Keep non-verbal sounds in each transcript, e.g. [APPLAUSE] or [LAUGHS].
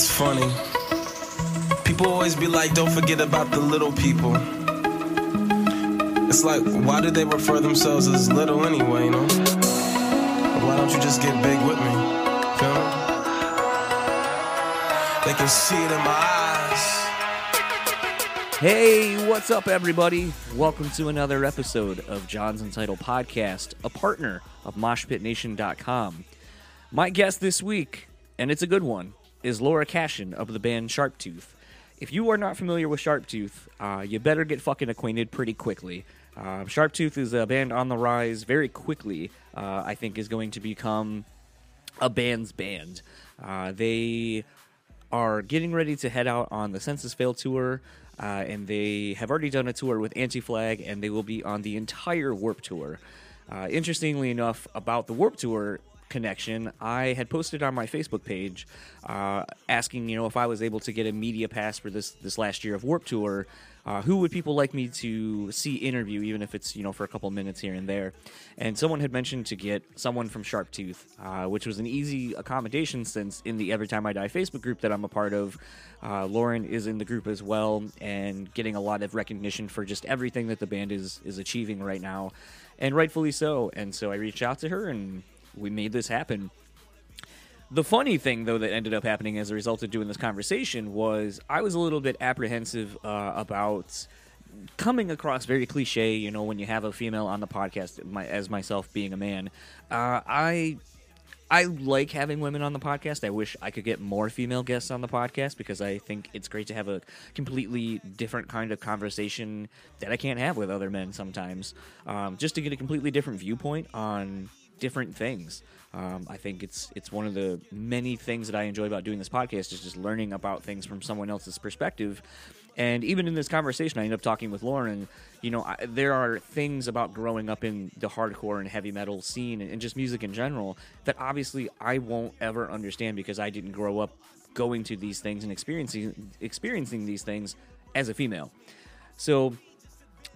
It's funny. People always be like, don't forget about the little people. It's like, why do they refer themselves as little anyway, you know? Why don't you just get big with me? Feel me? They can see it in my eyes. Hey, what's up, everybody? Welcome to another episode of John's Entitled Podcast, a partner of MoshPitNation.com. My guest this week, and it's a good one, is Laura Kashan of the band Sharptooth. If you are not familiar with Sharptooth, uh, you better get fucking acquainted pretty quickly. Uh, Sharptooth is a band on the rise very quickly, uh, I think, is going to become a band's band. Uh, they are getting ready to head out on the Senses Fail tour, uh, and they have already done a tour with Anti Flag, and they will be on the entire Warped Tour. Uh, interestingly enough, about the Warped Tour connection, I had posted on my Facebook page uh, asking, you know, if I was able to get a media pass for this this last year of Warped Tour. Uh, who would people like me to see interview, even if it's you know for a couple minutes here and there? And someone had mentioned to get someone from Sharptooth, uh, which was an easy accommodation since in the Every Time I Die Facebook group that I'm a part of, uh, Lauren is in the group as well and getting a lot of recognition for just everything that the band is is achieving right now, and rightfully so. And so I reached out to her and we made this happen. The funny thing, though, that ended up happening as a result of doing this conversation was I was a little bit apprehensive uh, about coming across very cliche. You know, when you have a female on the podcast, my, as myself being a man, uh, I I like having women on the podcast. I wish I could get more female guests on the podcast because I think it's great to have a completely different kind of conversation that I can't have with other men sometimes. Um, just to get a completely different viewpoint on different things. Um, I think it's it's one of the many things that I enjoy about doing this podcast is just learning about things from someone else's perspective. And even in this conversation, I end up talking with Lauren. You know, I, there are things about growing up in the hardcore and heavy metal scene and, and just music in general that obviously I won't ever understand because I didn't grow up going to these things and experiencing experiencing these things as a female. So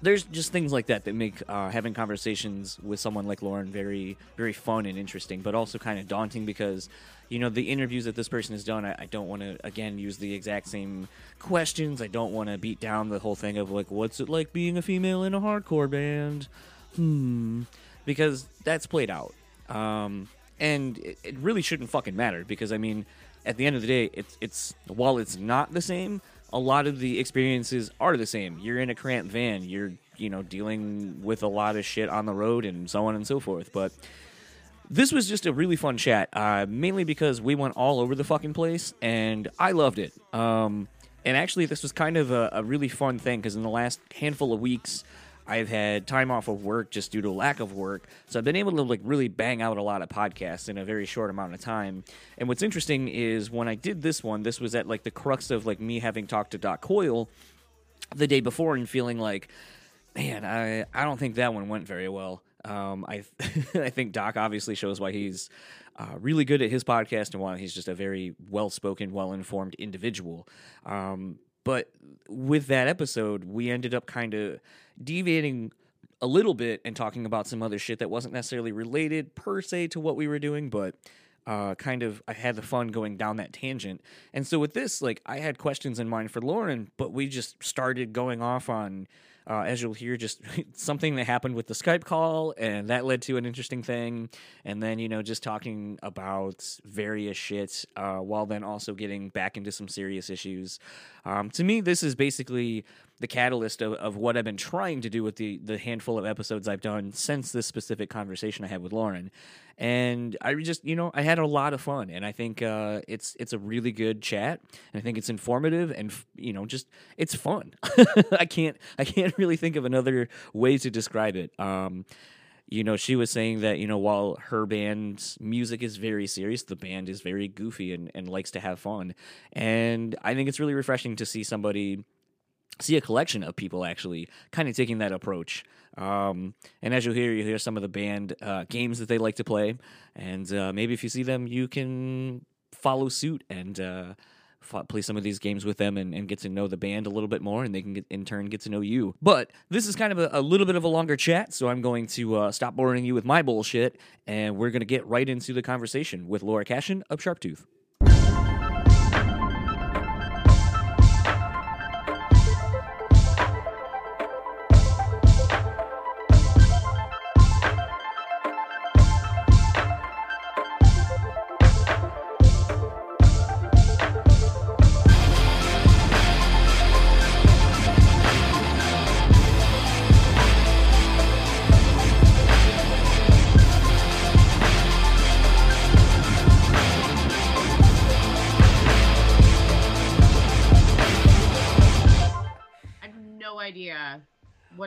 there's just things like that that make uh, having conversations with someone like Lauren very, very fun and interesting, but also kind of daunting because, you know, the interviews that this person has done, I, I don't want to, again, use the exact same questions. I don't want to beat down the whole thing of, like, what's it like being a female in a hardcore band? Hmm. Because that's played out. Um, and it, it really shouldn't fucking matter because, I mean, at the end of the day, it's, it's while it's not the same, a lot of the experiences are the same. You're in a cramped van, you're, you know, dealing with a lot of shit on the road and so on and so forth. But this was just a really fun chat, uh, mainly because we went all over the fucking place and I loved it. Um, and actually, this was kind of a, a really fun thing because in the last handful of weeks, I've had time off of work just due to lack of work, so I've been able to like really bang out a lot of podcasts in a very short amount of time. And what's interesting is when I did this one, this was at like the crux of like me having talked to Doc Coyle the day before and feeling like, man, I I don't think that one went very well. Um, I [LAUGHS] I think Doc obviously shows why he's uh, really good at his podcast and why he's just a very well spoken, well informed individual. Um, but with that episode, we ended up kind of deviating a little bit and talking about some other shit that wasn't necessarily related per se to what we were doing, but uh, kind of I had the fun going down that tangent. And so with this, like I had questions in mind for Lauren, but we just started going off on. Uh, as you'll hear, just [LAUGHS] something that happened with the Skype call, and that led to an interesting thing. And then, you know, just talking about various shit uh, while then also getting back into some serious issues. Um, to me, this is basically the catalyst of, of what I've been trying to do with the, the handful of episodes I've done since this specific conversation I had with Lauren. And I just, you know, I had a lot of fun, and I think uh, it's it's a really good chat, and I think it's informative, and you know, just it's fun. [LAUGHS] I can't I can't [LAUGHS] really think of another way to describe it. Um, you know, she was saying that, you know, while her band's music is very serious, the band is very goofy and, and likes to have fun. And I think it's really refreshing to see somebody see a collection of people actually kind of taking that approach. Um, and as you'll hear, you hear some of the band uh, games that they like to play, and uh, maybe if you see them, you can follow suit and uh, f- play some of these games with them and, and, get to know the band a little bit more, and they can get, in turn get to know you. But this is kind of a, a little bit of a longer chat, so I'm going to uh, stop boring you with my bullshit, and we're going to get right into the conversation with Laura Kashan of Sharptooth.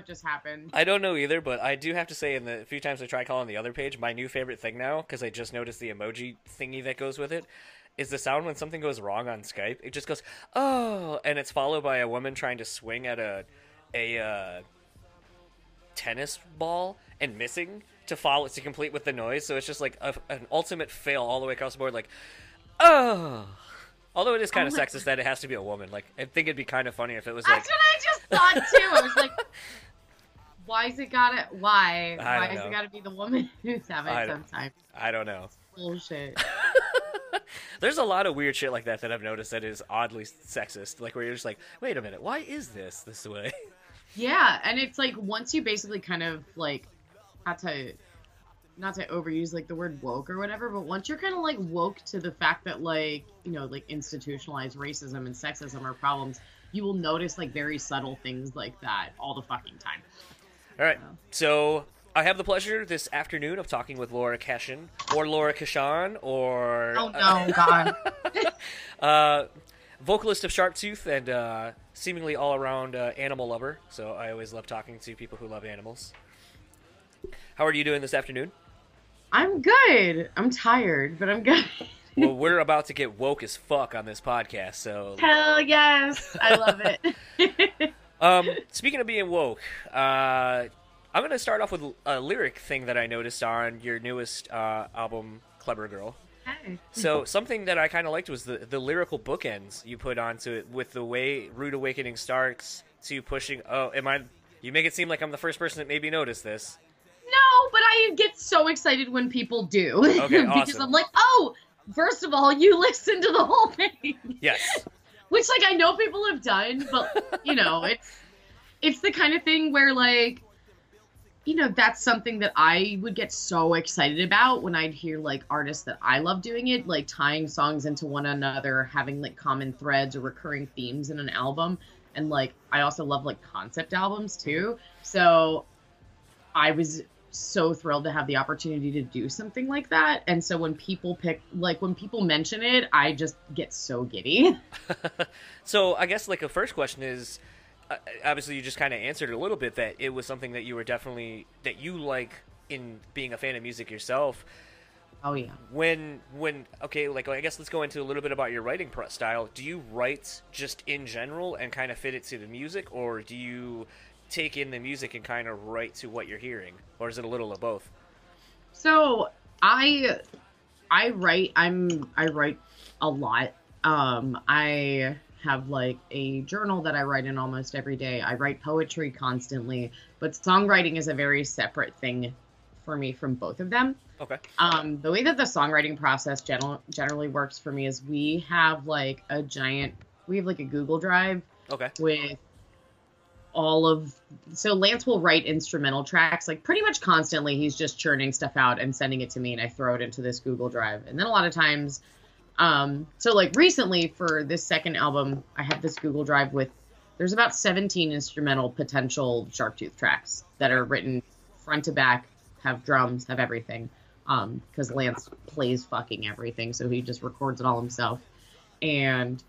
What just happened. I don't know either, but I do have to say, in the few times I try calling the other page, my new favorite thing now, because I just noticed the emoji thingy that goes with it, is the sound when something goes wrong on Skype. It just goes, oh, and it's followed by a woman trying to swing at a a uh, tennis ball and missing to follow to complete with the noise. So it's just like a, an ultimate fail all the way across the board. Like, oh. Although it is kind of Oh my- sexist that it has to be a woman. Like, I think it'd be kind of funny if it was like. That's like, what I just thought too. I was like, [LAUGHS] why's it gotta? Why? I Why is it gotta be the woman [LAUGHS] who's having I it sometimes? I don't know. Bullshit. [LAUGHS] There's a lot of weird shit like that that I've noticed that is oddly sexist. Like where you're just like, wait a minute, why is this this way? [LAUGHS] Yeah, and it's like once you basically kind of like, not to, not to overuse like the word woke or whatever, but once you're kind of like woke to the fact that like you know like institutionalized racism and sexism are problems, you will notice like very subtle things like that all the fucking time. All right, so I have the pleasure this afternoon of talking with Laura Cashin or Laura Kashan or Oh no, God. [LAUGHS] uh, vocalist of Sharptooth and uh, seemingly all around uh, animal lover. So I always love talking to people who love animals. How are you doing this afternoon? I'm good. I'm tired, but I'm good. [LAUGHS] well, we're about to get woke as fuck on this podcast, so Hell yes, I love it. [LAUGHS] Um, speaking of being woke, uh, I'm gonna start off with a lyric thing that I noticed on your newest uh, album, "Clever Girl." So something that I kind of liked was the the lyrical bookends you put onto it with the way "Rude Awakening" starts to pushing. Oh, am I? You make it seem like I'm the first person that maybe noticed this. No, but I get so excited when people do. Okay, [LAUGHS] because awesome. I'm like, oh, first of all, you [LAUGHS] listen to the whole thing. Yes. Which like I know people have done, but you know, [LAUGHS] it's it's the kind of thing where like you know, that's something that I would get so excited about when I'd hear like artists that I love doing it, like tying songs into one another, having like common threads or recurring themes in an album. And like I also love like concept albums too. So I was so thrilled to have the opportunity to do something like that. And so when people pick like when people mention it, I just get so giddy. [LAUGHS] So I guess like a first question is, uh, obviously you just kind of answered a little bit that it was something that you were definitely that you like in being a fan of music yourself. Oh yeah. when when okay like i guess let's go into a little bit about your writing style do you write just in general and kind of fit it to the music or do you take in the music and kind of write to what you're hearing or is it a little of both So I I write I'm I write a lot. Um I have like a journal that I write in almost every day. I write poetry constantly, but songwriting is a very separate thing for me from both of them. okay Um, the way that the songwriting process general, generally works for me is we have like a giant, we have like a Google Drive okay with all of so Lance will write instrumental tracks like pretty much constantly he's just churning stuff out and sending it to me and I throw it into this Google Drive. And then a lot of times um so like recently for this second album I have this Google Drive with there's about 17 instrumental potential Sharptooth tracks that are written front to back, have drums, have everything. Um cuz Lance plays fucking everything so he just records it all himself. And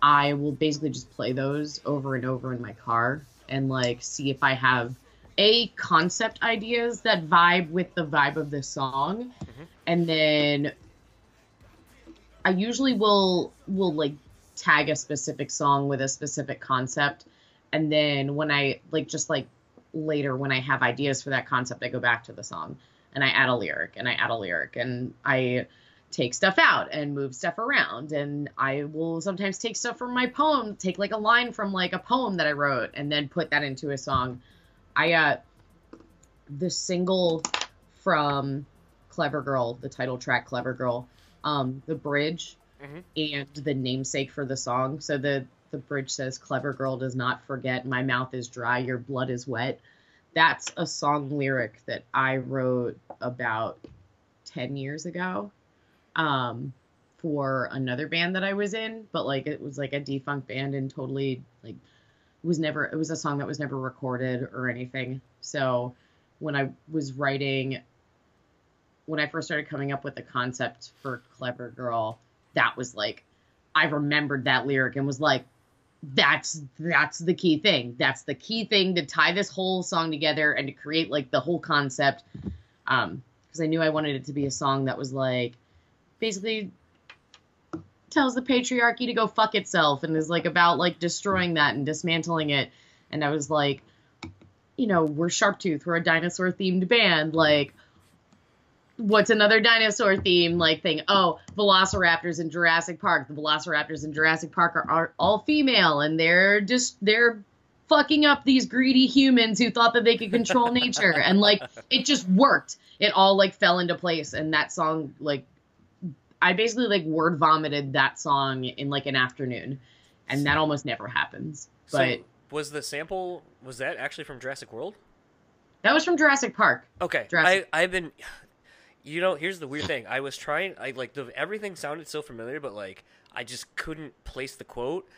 I will basically just play those over and over in my car and like see if I have a concept ideas that vibe with the vibe of the song mm-hmm. and then I usually will will like tag a specific song with a specific concept and then when I like just like later when I have ideas for that concept I go back to the song and I add a lyric and I add a lyric and I take stuff out and move stuff around. And i will sometimes take stuff from my poem take like a line from like a poem that i wrote and then put that into a song. I uh the single from clever girl the title track clever girl um the bridge Mhm. and the namesake for the song. So the the bridge says clever girl does not forget. My mouth is dry. Your blood is wet. That's a song lyric that i wrote about 10 years ago um for another band that I was in, but like it was like a defunct band and totally like was never it was a song that was never recorded or anything. So when I was writing when I first started coming up with the concept for Clever Girl, that was like I remembered that lyric and was like, that's that's the key thing. That's the key thing to tie this whole song together and to create like the whole concept. Um, because I knew I wanted it to be a song that was like basically tells the patriarchy to go fuck itself and is like about like destroying that and dismantling it. And I was like, you know, we're Sharptooth, we're a dinosaur themed band, like what's another dinosaur theme like thing? Oh, Velociraptors in Jurassic Park. The Velociraptors in Jurassic Park are, are all female and they're just they're fucking up these greedy humans who thought that they could control nature and like it just worked. It all like fell into place and that song like I basically like word vomited that song in like an afternoon, and that almost never happens. But so was the sample was that actually from Jurassic World? That was from Jurassic Park. Okay, Jurassic. I I've been, you know, here's the weird thing. I was trying. I like the everything sounded so familiar, but like I just couldn't place the quote.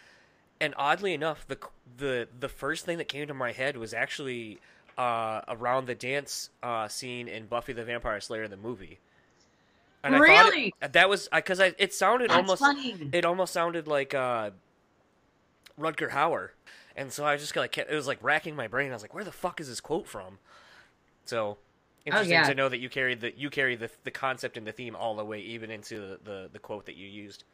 And oddly enough, the the the first thing that came to my head was actually uh, around the dance uh, scene in Buffy the Vampire Slayer the movie. And really? It, that was because I, it sounded That's almost funny. it almost sounded like uh, Rutger Hauer, and so I just like it was like racking my brain. I was like, where the fuck is this quote from? So oh, interesting oh, yeah. to know that you carried the you carry the the concept and the theme all the way, even into the, the, the quote that you used.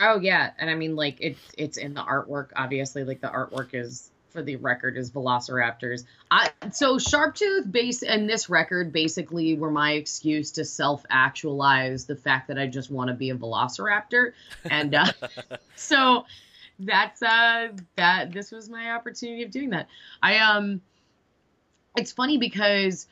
Oh yeah, and I mean like it's it's in the artwork. Obviously, like the artwork is for the record is Velociraptors. I, so Sharptooth base and this record basically were my excuse to self actualize the fact that I just want to be a Velociraptor, and uh, [LAUGHS] so that's uh that this was my opportunity of doing that. I um, it's funny because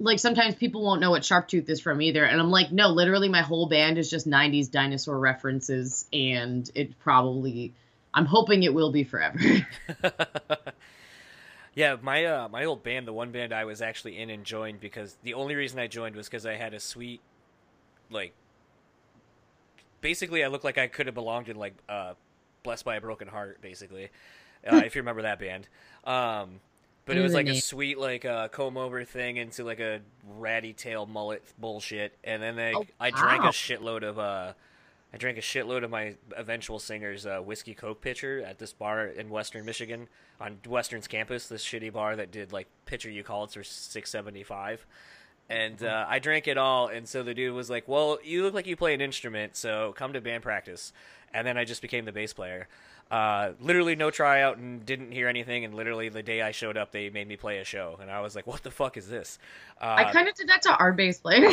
like sometimes people won't know what Sharptooth is from either. And I'm like, no, literally my whole band is just 90s dinosaur references and it probably I'm hoping it will be forever. [LAUGHS] [LAUGHS] yeah, my uh, my old band, the one band I was actually in and joined because the only reason I joined was because I had a sweet, like, basically I looked like I could have belonged in like uh, Blessed by a Broken Heart, basically, uh, if you remember that band. Um, but it was like a sweet like uh, comb over thing into like a ratty tail mullet bullshit, and then they, oh, I drank a shitload of uh, I drank a shitload of my eventual singer's uh, whiskey coke pitcher at this bar in Western Michigan on Western's campus. This shitty bar that did like pitcher you call it for six seventy five, and uh, I drank it all. And so the dude was like, "Well, you look like you play an instrument, so come to band practice." And then I just became the bass player. Uh, literally no tryout and didn't hear anything. And literally the day I showed up, they made me play a show, and I was like, "What the fuck is this?" Uh, I kind of did that to our bass player. [LAUGHS]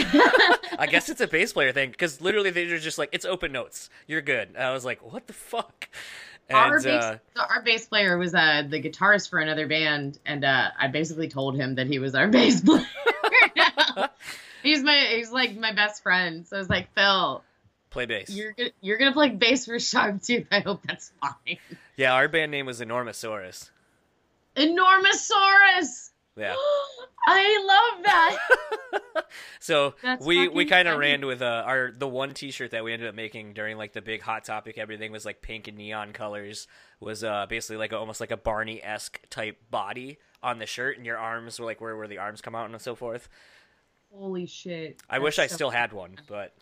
I guess it's a bass player thing because literally they were just like, "It's open notes, you're good." And I was like, "What the fuck?" And, our, bass, uh, so our bass player was uh, the guitarist for another band, and uh, I basically told him that he was our [LAUGHS] bass player. [LAUGHS] he's my he's like my best friend, so I was like, Phil, Play bass. You're gonna you're gonna play bass for Sharptooth. I hope that's fine. [LAUGHS] Yeah, our band name was Enormosaurus. Enormosaurus. Yeah. [GASPS] I love that. [LAUGHS] so that's we we kind of ran with uh, our the one T-shirt that we ended up making during like the big hot topic. Everything was like pink and neon colors. Was uh, basically like a, almost like a Barney esque type body on the shirt, and your arms were like where where the arms come out and so forth. Holy shit! I wish I still had one, but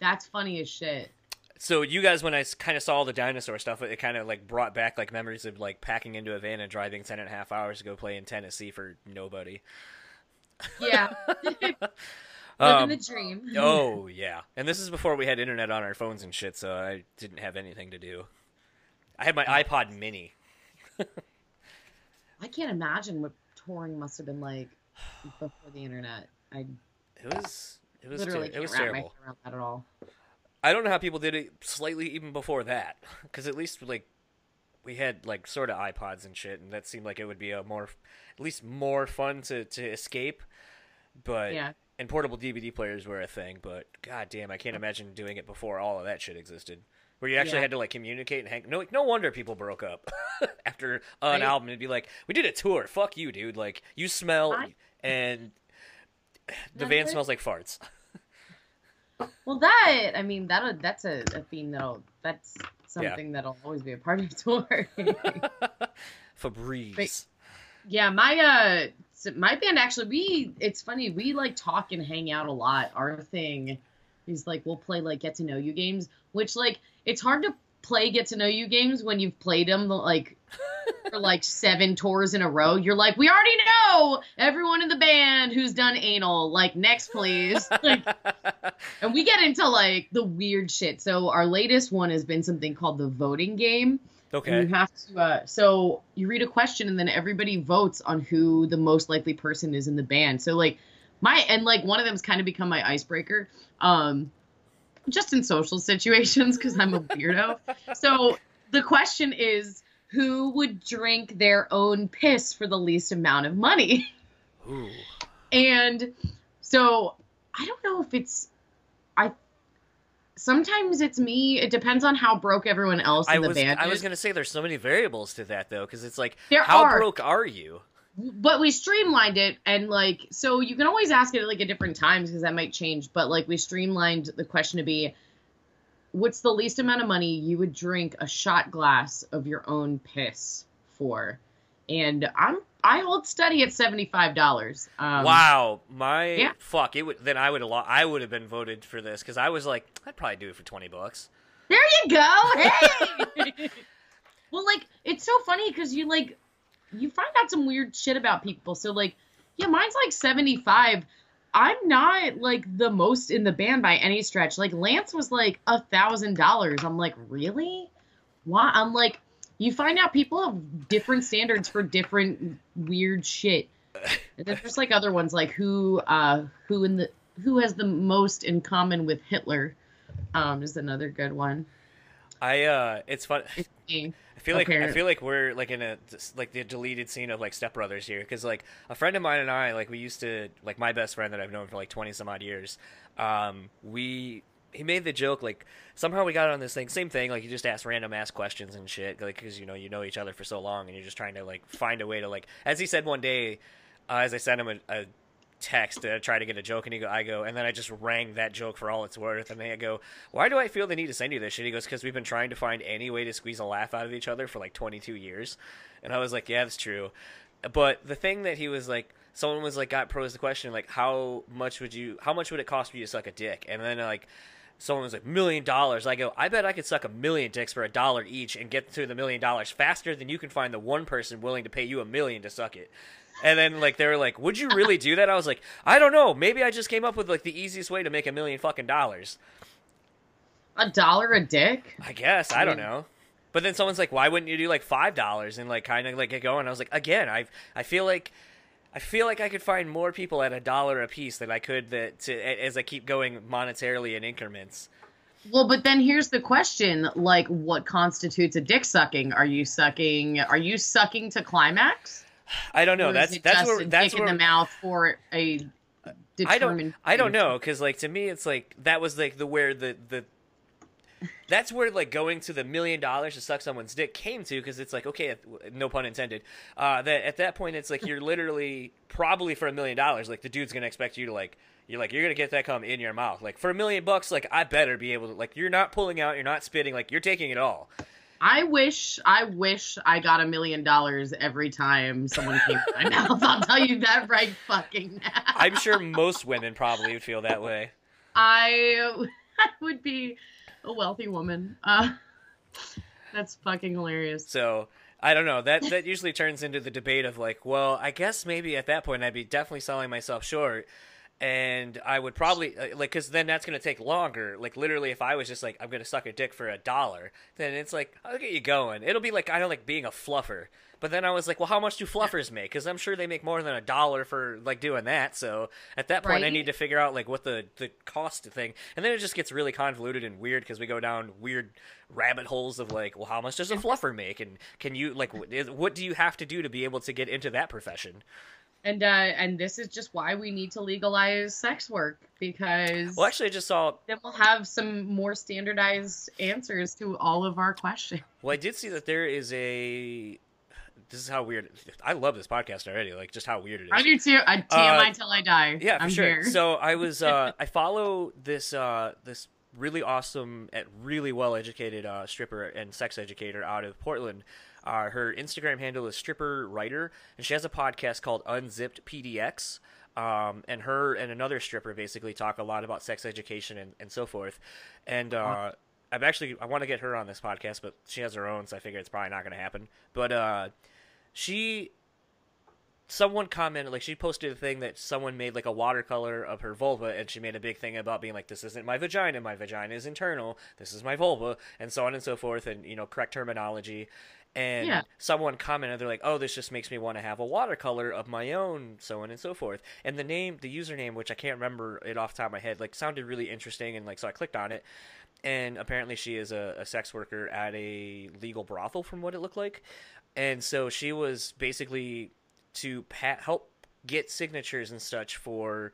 that's funny as shit. So you guys, when I kind of saw all the dinosaur stuff, it kind of like brought back like memories of like packing into a van and driving ten and a half hours to go play in Tennessee for nobody. Yeah. [LAUGHS] Living um, the dream. [LAUGHS] oh yeah, and this is before we had internet on our phones and shit, so I didn't have anything to do. I had my iPod Mini. I can't imagine what touring must have been like before the internet. I. It was it was literally ter- it was terrible. around that at all. I don't know how people did it slightly even before that, [LAUGHS] because at least like we had like sort of iPods and shit, and that seemed like it would be a more, at least more fun to to escape. But yeah. and portable DVD players were a thing, but god damn, I can't imagine doing it before all of that shit existed. Where you actually yeah. had to like communicate and hang. No, like, no wonder people broke up [LAUGHS] after an album. It'd be like, we did a tour. Fuck you, dude. Like you smell I... and the van smells like farts. well, that I mean that that's a, a theme that'll that's something yeah. that'll always be a part of tour. [LAUGHS] Febreze. But, yeah, my uh, my band actually we it's funny we like talk and hang out a lot. Our thing is like we'll play like get to know you games, which like it's hard to play get to know you games when you've played them like for like seven tours in a row. You're like, we already know everyone in the band who's done anal. Like, next, please. [LAUGHS] Like, and we get into like the weird shit. So our latest one has been something called the voting game. Okay. You have to. Uh, so you read a question and then everybody votes on who the most likely person is in the band. So like my and like one of them's kind of become my icebreaker. Um, just in social situations because I'm a weirdo. so the question is, who would drink their own piss for the least amount of money? Ooh. And so I don't know if it's I sometimes it's me. It depends on how broke everyone else in I the was band I is. was gonna say there's so many variables to that though, because it's like There how are. broke are you? But we streamlined it and like so you can always ask it like at different times because that might change but like we streamlined the question to be what's the least amount of money you would drink a shot glass of your own piss for and i'm i hold steady at $75 um, wow, my yeah. fuck! It would then I would have I would have been voted for this because I was like I'd probably do it for twenty bucks. There you go. Hey. [LAUGHS] [LAUGHS] well, like it's so funny because you like you find out some weird shit about people. So like, yeah, mine's like seventy five. I'm not like the most in the band by any stretch. Like Lance was like a thousand dollars. I'm like, really? Why? I'm like, you find out people have different standards for different weird shit. There's like other ones like who uh who in the who has the most in common with Hitler um is another good one. I uh, it's fun. It's [LAUGHS] me. I feel like I feel like we're like in a like the deleted scene of like Step Brothers here because like a friend of mine and I like we used to like my best friend that I've known for like twenty some odd years. Um, we he made the joke like somehow we got on this thing same thing like you just ask random ass questions and shit like because you know you know each other for so long and you're just trying to like find a way to like as he said one day uh, as I sent him a, a text to try to get a joke and he go I go and then I just rang that joke for all it's worth. And then I go why do I feel the need to send you this shit? He goes because we've been trying to find any way to squeeze a laugh out of each other for like 22 years. And I was like yeah that's true. But the thing that he was like someone was like got posed the question like how much would you how much would it cost for you to suck a dick? And then like someone was like million dollars. I go i bet i could suck a million dicks for a dollar each and get to the million dollars faster than you can find the one person willing to pay you a million to suck it and then like they were like would you really do that i was like i don't know maybe i just came up with like the easiest way to make a million fucking dollars A dollar a dick? I guess I don't know. But then someone's like, "Why wouldn't you do like five dollars and like kind of like get going?" I was like, "Again, I I feel like I feel like I could find more people at a dollar a piece than I could that to as I keep going monetarily in increments." Well, but then here's the question: like, what constitutes a dick sucking? Are you sucking? Are you sucking to climax? I don't know. That's that's where that's where in the mouth for a I don't I don't know because like to me it's like that was like the where the the that's where like going to the million dollars to suck someone's dick came to because it's like okay no pun intended uh that at that point it's like you're literally probably for a million dollars like the dude's gonna expect you to like you're like you're gonna get that cum in your mouth. Like for a million bucks like I better be able to like you're not pulling out you're not spitting like you're taking it all I wish, I wish I got a million dollars every time someone came to my [LAUGHS] mouth. I'll tell you that right fucking now. I'm sure most women probably would feel that way I, [LAUGHS] I would be a wealthy woman. Uh, that's fucking hilarious. So I don't know. That that usually turns into the debate of like, well, I guess maybe at that point I'd be definitely selling myself short, and I would probably uh, like because then that's gonna take longer. Like literally, if I was just like I'm gonna suck a dick for a dollar, then it's like I'll get you going. It'll be like kind of like being a fluffer. But then I was like, well, how much do fluffers make? Because I'm sure they make more than a dollar for like doing that. So at that point, I need to figure out like what the the cost thing. And then it just gets really convoluted and weird because we go down weird rabbit holes of like, well, how much does a fluffer make? And can you like what do you have to do to be able to get into that profession? And uh, and this is just why we need to legalize sex work because Well, actually, I just saw. then we'll have some more standardized answers to all of our questions. Well, I did see that there is a. This is how weird. I love this podcast already. Like just how weird it is. I do too. I TMI Uh, till I die. Yeah, for I'm sure. Here. So I was uh [LAUGHS] I follow this uh this really awesome and really well educated uh stripper and sex educator out of Portland. Uh, her Instagram handle is stripper writer, and she has a podcast called Unzipped PDX. Um, and her and another stripper basically talk a lot about sex education and, and so forth. And uh, I'm actually I want to get her on this podcast, but she has her own, so I figure it's probably not going to happen. But uh, she, someone commented like she posted a thing that someone made like a watercolor of her vulva, and she made a big thing about being like, "This isn't my vagina. My vagina is internal. This is my vulva," and so on and so forth, and you know, correct terminology. And Yeah. someone commented, they're like, "Oh, this just makes me want to have a watercolor of my own," so on and so forth. And the name, the username, which I can't remember it off the top of my head, like sounded really interesting, and like so I clicked on it, and apparently she is a, a sex worker at a legal brothel, from what it looked like. And so she was basically to help get signatures and such for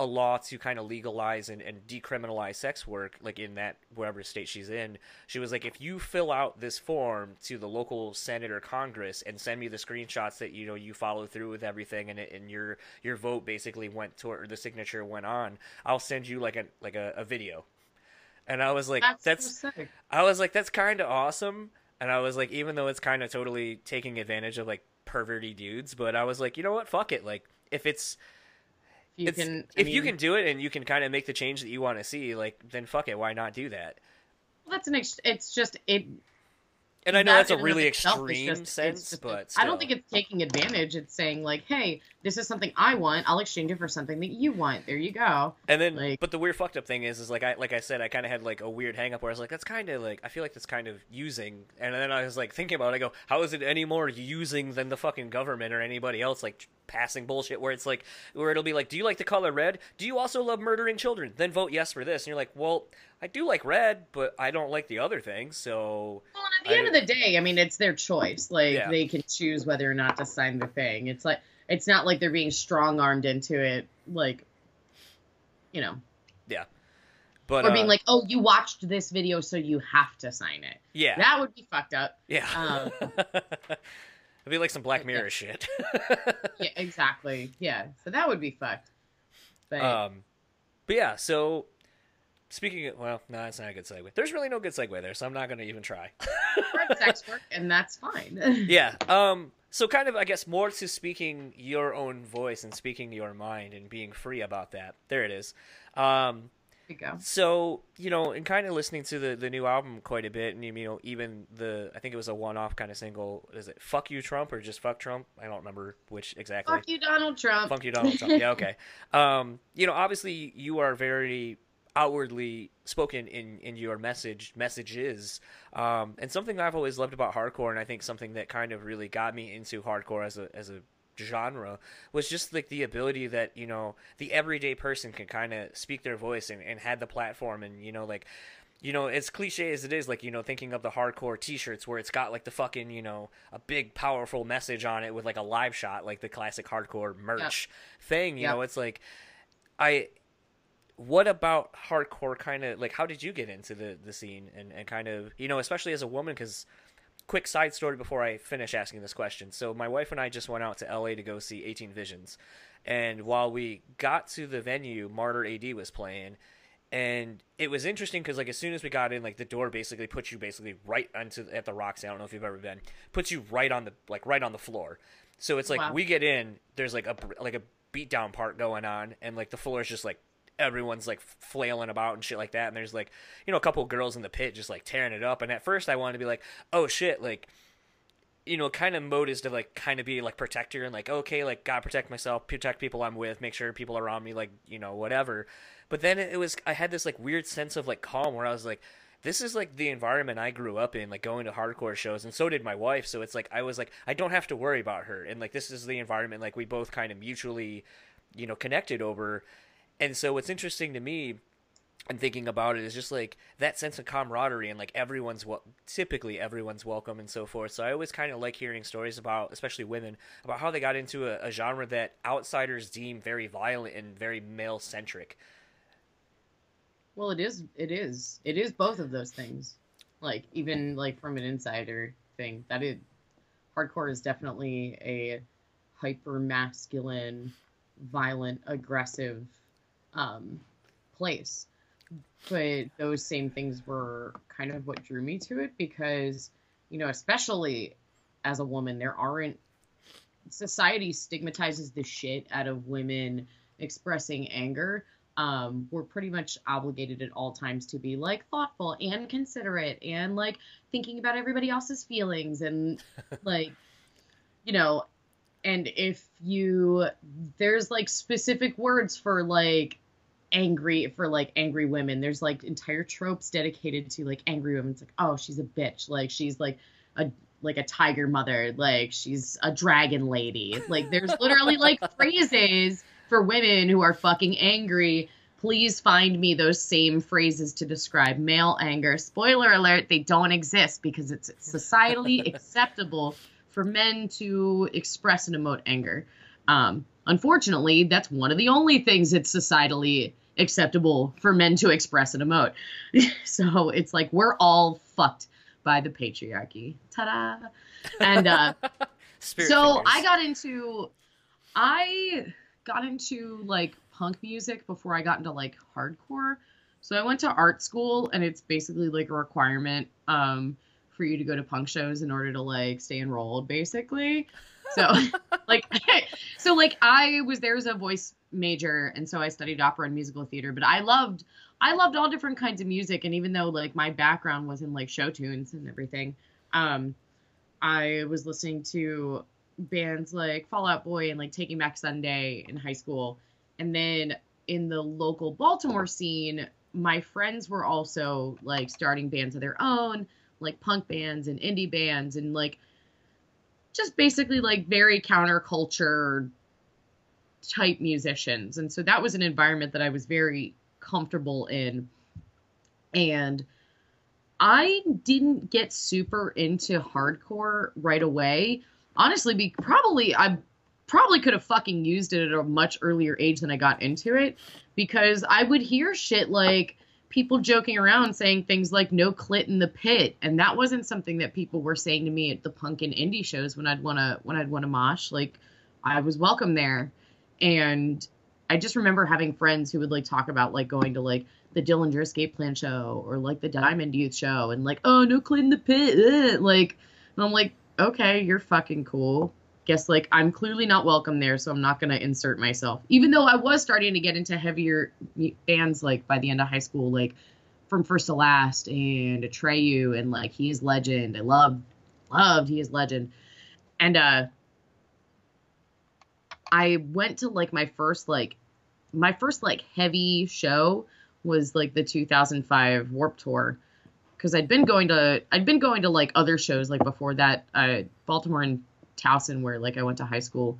a law to kind of legalize and, and decriminalize sex work, like in that wherever state she's in. She was like, if you fill out this form to the local senate or congress and send me the screenshots that you know you follow through with everything and and your your vote basically went toward or the signature went on, I'll send you like a like a, a video. And I was like, That's, that's so. I was like, that's kind of awesome. And I was like, even though it's kind of totally taking advantage of like perverty dudes, but I was like, you know what? Fuck it. Like, if it's, you it's can, I if you can do it and you can kind of make the change that you want to see, like, then fuck it. Why not do that? well, that's an. Ex- it's just it. And I know that that's a in and really itself extreme just- sense, just- but I don't think it's taking advantage. It's saying like, hey, this is something I want. I'll exchange it for something that you want. There you go. And then, Like- but the weird fucked up thing is, is like I like I said, I kind of had like a weird hang up where I was like, that's kind of like I feel like that's kind of using. And then I was like thinking about, it, I go, how is it any more using than the fucking government or anybody else like passing bullshit? Where it's like, where it'll be like, do you like the color red? Do you also love murdering children? Then vote yes for this. And you're like, well, I do like red, but I don't like the other thing. So Well, and at the I end of the day, I mean, it's their choice. Like Yeah. they can choose whether or not to sign the thing. It's like it's not like they're being strong armed into it. Like, you know, Yeah. but or uh, being like, oh, you watched this video, so you have to sign it. yeah, That would be fucked up. yeah. um, [LAUGHS] It'd be like some Black yeah. Mirror shit. Yeah, exactly. Yeah, so that would be fucked. But Um, but yeah, so speaking of, well, no, that's not a good segue. There's really no good segue there, so I'm not going to even try. sex work, and that's fine. [LAUGHS] yeah. Um, so kind of, I guess, more to speaking your own voice and speaking your mind and being free about that. There it is. Um, There you go. so you know, and kind of listening to the the new album quite a bit, and you know, even the I think it was a one off kind of single. Is it "Fuck You Trump" or just "Fuck Trump"? I don't remember which exactly. Fuck you, Donald Trump. Fuck you, Donald Trump. Yeah, okay. [LAUGHS] Um, you know, obviously, you are very outwardly spoken in in your message messages, um, and something I've always loved about hardcore, and I think something that kind of really got me into hardcore as a as a genre was just like the ability that you know the everyday person can kind of speak their voice and, and had the platform and you know like you know, as cliche as it is, like, you know, thinking of the hardcore t shirts where it's got like the fucking, you know, a big powerful message on it with like a live shot, like the classic hardcore merch thing, you Yep. know, it's like I what about hardcore kind of like how did you get into the the scene and and kind of, you know, especially as a woman cuz quick side story before I finish asking this question. So my wife and I just went out to LA to go see 18 Visions. And while we got to the venue, Martyr AD was playing and it was interesting because like as soon as we got in like the door basically puts you basically right onto at the rocks I don't know if you've ever been. Puts you right on the like right on the floor. So it's like Wow. we get in, there's like a like a beat down part going on, and like the floor is just like everyone's like flailing about and shit like that. And there's like you know a couple girls in the pit just like tearing it up. And at first I wanted to be like, oh shit, like you know, kind of mode is to like kind of be like protector and like okay, like gotta protect myself, protect people I'm with, make sure people around me like you know whatever. But then it was I had this like weird sense of like calm where I was like, this is like the environment I grew up in, like going to hardcore shows, and so did my wife. So it's like I was like I don't have to worry about her, and like this is the environment like we both kind of mutually, you know, connected over. And so what's interesting to me and thinking about it is just like that sense of camaraderie and like everyone's wel- typically everyone's welcome and so forth. So I always kind of like hearing stories about, especially women, about how they got into a, a genre that outsiders deem very violent and very male centric. Well, it is. It is. It is both of those things. Like even like from an insider thing, that is hardcore is definitely a hyper masculine, violent, aggressive um, place. But those same things were kind of what drew me to it because, you know, especially as a woman, there aren't society stigmatizes the shit out of women expressing anger um, we're pretty much obligated at all times to be like thoughtful and considerate and like thinking about everybody else's feelings and [LAUGHS] like you know and if you there's like specific words for like angry for like angry women. There's like entire tropes dedicated to like angry women. It's like oh she's a bitch. Like she's like a like a tiger mother. Like she's a dragon lady. Like there's literally like [LAUGHS] phrases for women who are fucking angry, please find me those same phrases to describe male anger. Spoiler alert, they don't exist because it's societally [LAUGHS] acceptable for men to express and emote anger. Um, unfortunately, that's one of the only things it's societally acceptable for men to express and emote. [LAUGHS] so it's like we're all fucked by the patriarchy. Ta-da! And uh, [LAUGHS] so fingers. I got into I got into like punk music before I got into like hardcore. So I went to art school and it's basically like a requirement um for you to go to punk shows in order to like stay enrolled basically. [LAUGHS] So like [LAUGHS] so like I was there as a voice major and so I studied opera and musical theater, but I loved I loved all different kinds of music and even though like my background was in like show tunes and everything, um I was listening to bands like Fall Out Boy and like Taking Back Sunday in high school. And then in the local Baltimore scene, my friends were also like starting bands of their own, like punk bands and indie bands and like just basically like very counterculture type musicians. And so that was an environment that I was very comfortable in. And I didn't get super into hardcore right away honestly be probably I probably could have fucking used it at a much earlier age than I got into it because I would hear shit like people joking around saying things like no clit in the pit and that wasn't something that people were saying to me at the punk and indie shows when I'd want to when I'd want to mosh like I was welcome there and I just remember having friends who would like talk about like going to like the Dillinger Escape Plan show or like the Diamond Youth show and like oh no clit in the pit Ugh. like and I'm like okay, you're fucking cool. Guess like I'm clearly not welcome there, so I'm not gonna insert myself. Even though I was starting to get into heavier bands like by the end of high school, like from first to last and Atreyu and like he is legend. I loved loved he is legend. And uh I went to like my first like my first like heavy show was like the 2005 Warped Tour because I'd been going to I'd been going to like other shows like before that. Uh, Baltimore and Towson, where like I went to high school,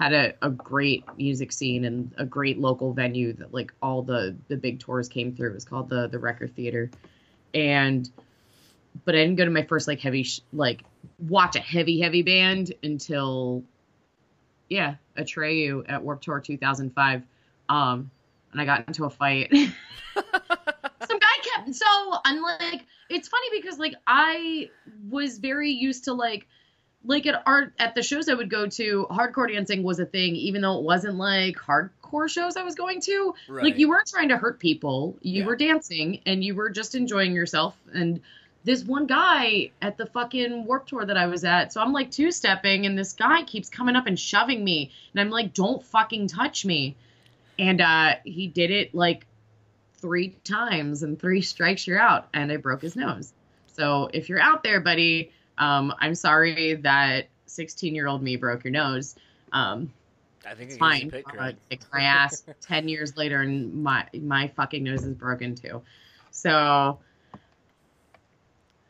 had a, a great music scene and a great local venue that like all the the big tours came through. It was called the the Recher Theater, and but I didn't go to my first like heavy sh- like watch a heavy heavy band until yeah Atreyu at Warped Tour 2005. Um, and I got into a fight. [LAUGHS] Some guy kept so unlike it's funny because like I was very used to like like at art at the shows I would go to, hardcore dancing was a thing, even though it wasn't like hardcore shows I was going to. Right. Like you weren't trying to hurt people. You yeah. were dancing and you were just enjoying yourself. And this one guy at the fucking warp tour that I was at, so I'm like two stepping and this guy keeps coming up and shoving me. And I'm like, don't fucking touch me. And uh he did it like three times and three [LAUGHS] strikes you're out and I broke his nose. So if you're out there, buddy, um, I'm sorry that 16 year old me broke your nose. Um, I think it's fine. Uh, kicked my ass [LAUGHS] 10 years later and my my fucking nose is broken too. So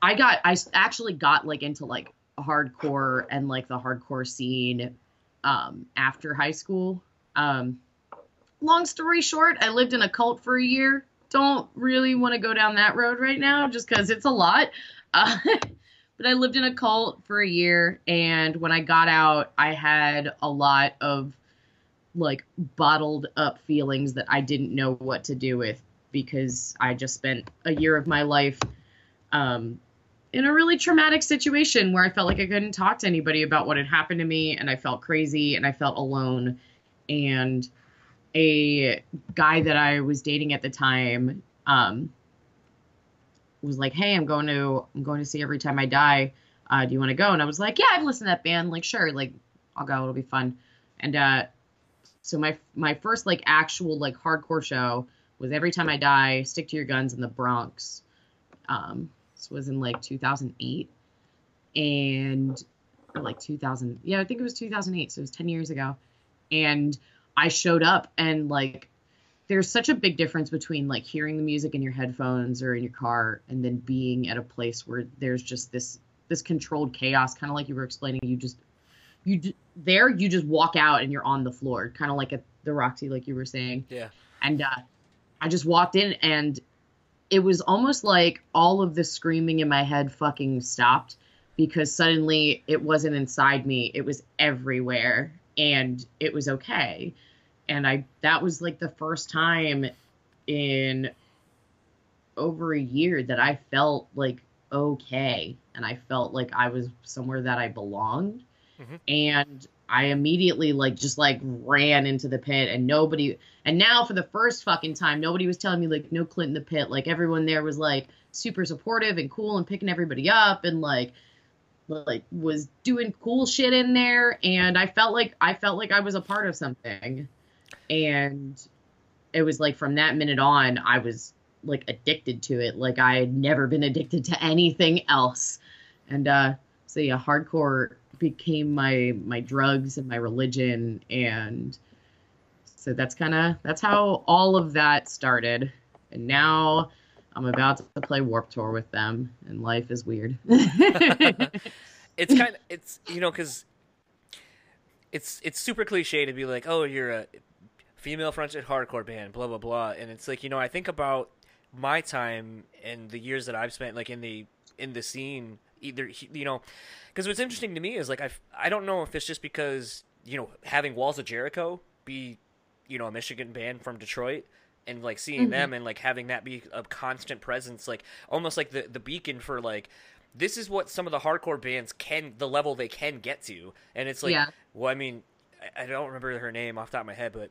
I got I actually got like into like hardcore and like the hardcore scene um, after high school. Um, long story short, I lived in a cult for a year. Don't really want to go down that road right now just because it's a lot. Uh, [LAUGHS] but I lived in a cult for a year. And when I got out, I had a lot of like bottled up feelings that I didn't know what to do with because I just spent a year of my life um, in a really traumatic situation where I felt like I couldn't talk to anybody about what had happened to me and I felt crazy and I felt alone. And a guy that I was dating at the time um, was like, "Hey, I'm going to I'm going to see Every Time I Die. Uh, do you want to go?" And I was like, "Yeah, I've listened to that band. Like, sure. Like, I'll go. It'll be fun." And uh, so my my first like actual like hardcore show was Every Time I Die, Stick to Your Guns in the Bronx. Um, this was in like 2008, and like 2000. Yeah, I think it was 2008. So it was 10 years ago, and I showed up and like there's such a big difference between like hearing the music in your headphones or in your car and then being at a place where there's just this this controlled chaos kind of like you were explaining you just you there you just walk out and you're on the floor kind of like at the roxy like you were saying Yeah. and uh, i just walked in and it was almost like all of the screaming in my head fucking stopped because suddenly it wasn't inside me it was everywhere and it was okay and i that was like the first time in over a year that i felt like okay and i felt like i was somewhere that i belonged Mhm. and i immediately like just like ran into the pit and nobody and now for the first fucking time nobody was telling me like no clint in the pit like everyone there was like super supportive and cool and picking everybody up and like like was doing cool shit in there and I felt like I felt like I was a part of something. And it was like from that minute on I was like addicted to it. Like I had never been addicted to anything else. And uh so yeah, hardcore became my my drugs and my religion and so that's kind of that's how all of that started. And now I'm about to play Warped Tour with them, and life is weird. [LAUGHS] it's [LAUGHS] kind of it's you know because it's it's super cliche to be like oh you're a female fronted hardcore band blah blah blah and it's like you know i think about my time and the years that i've spent like in the in the scene either you know because what's interesting to me is like i i don't know if it's just because you know having walls of jericho be you know a michigan band from detroit and like seeing Mm-hmm. them and like having that be a constant presence like almost like the the beacon for like this is what some of the hardcore bands can the level they can get to and it's like Yeah. well i mean I, I don't remember her name off the top of my head but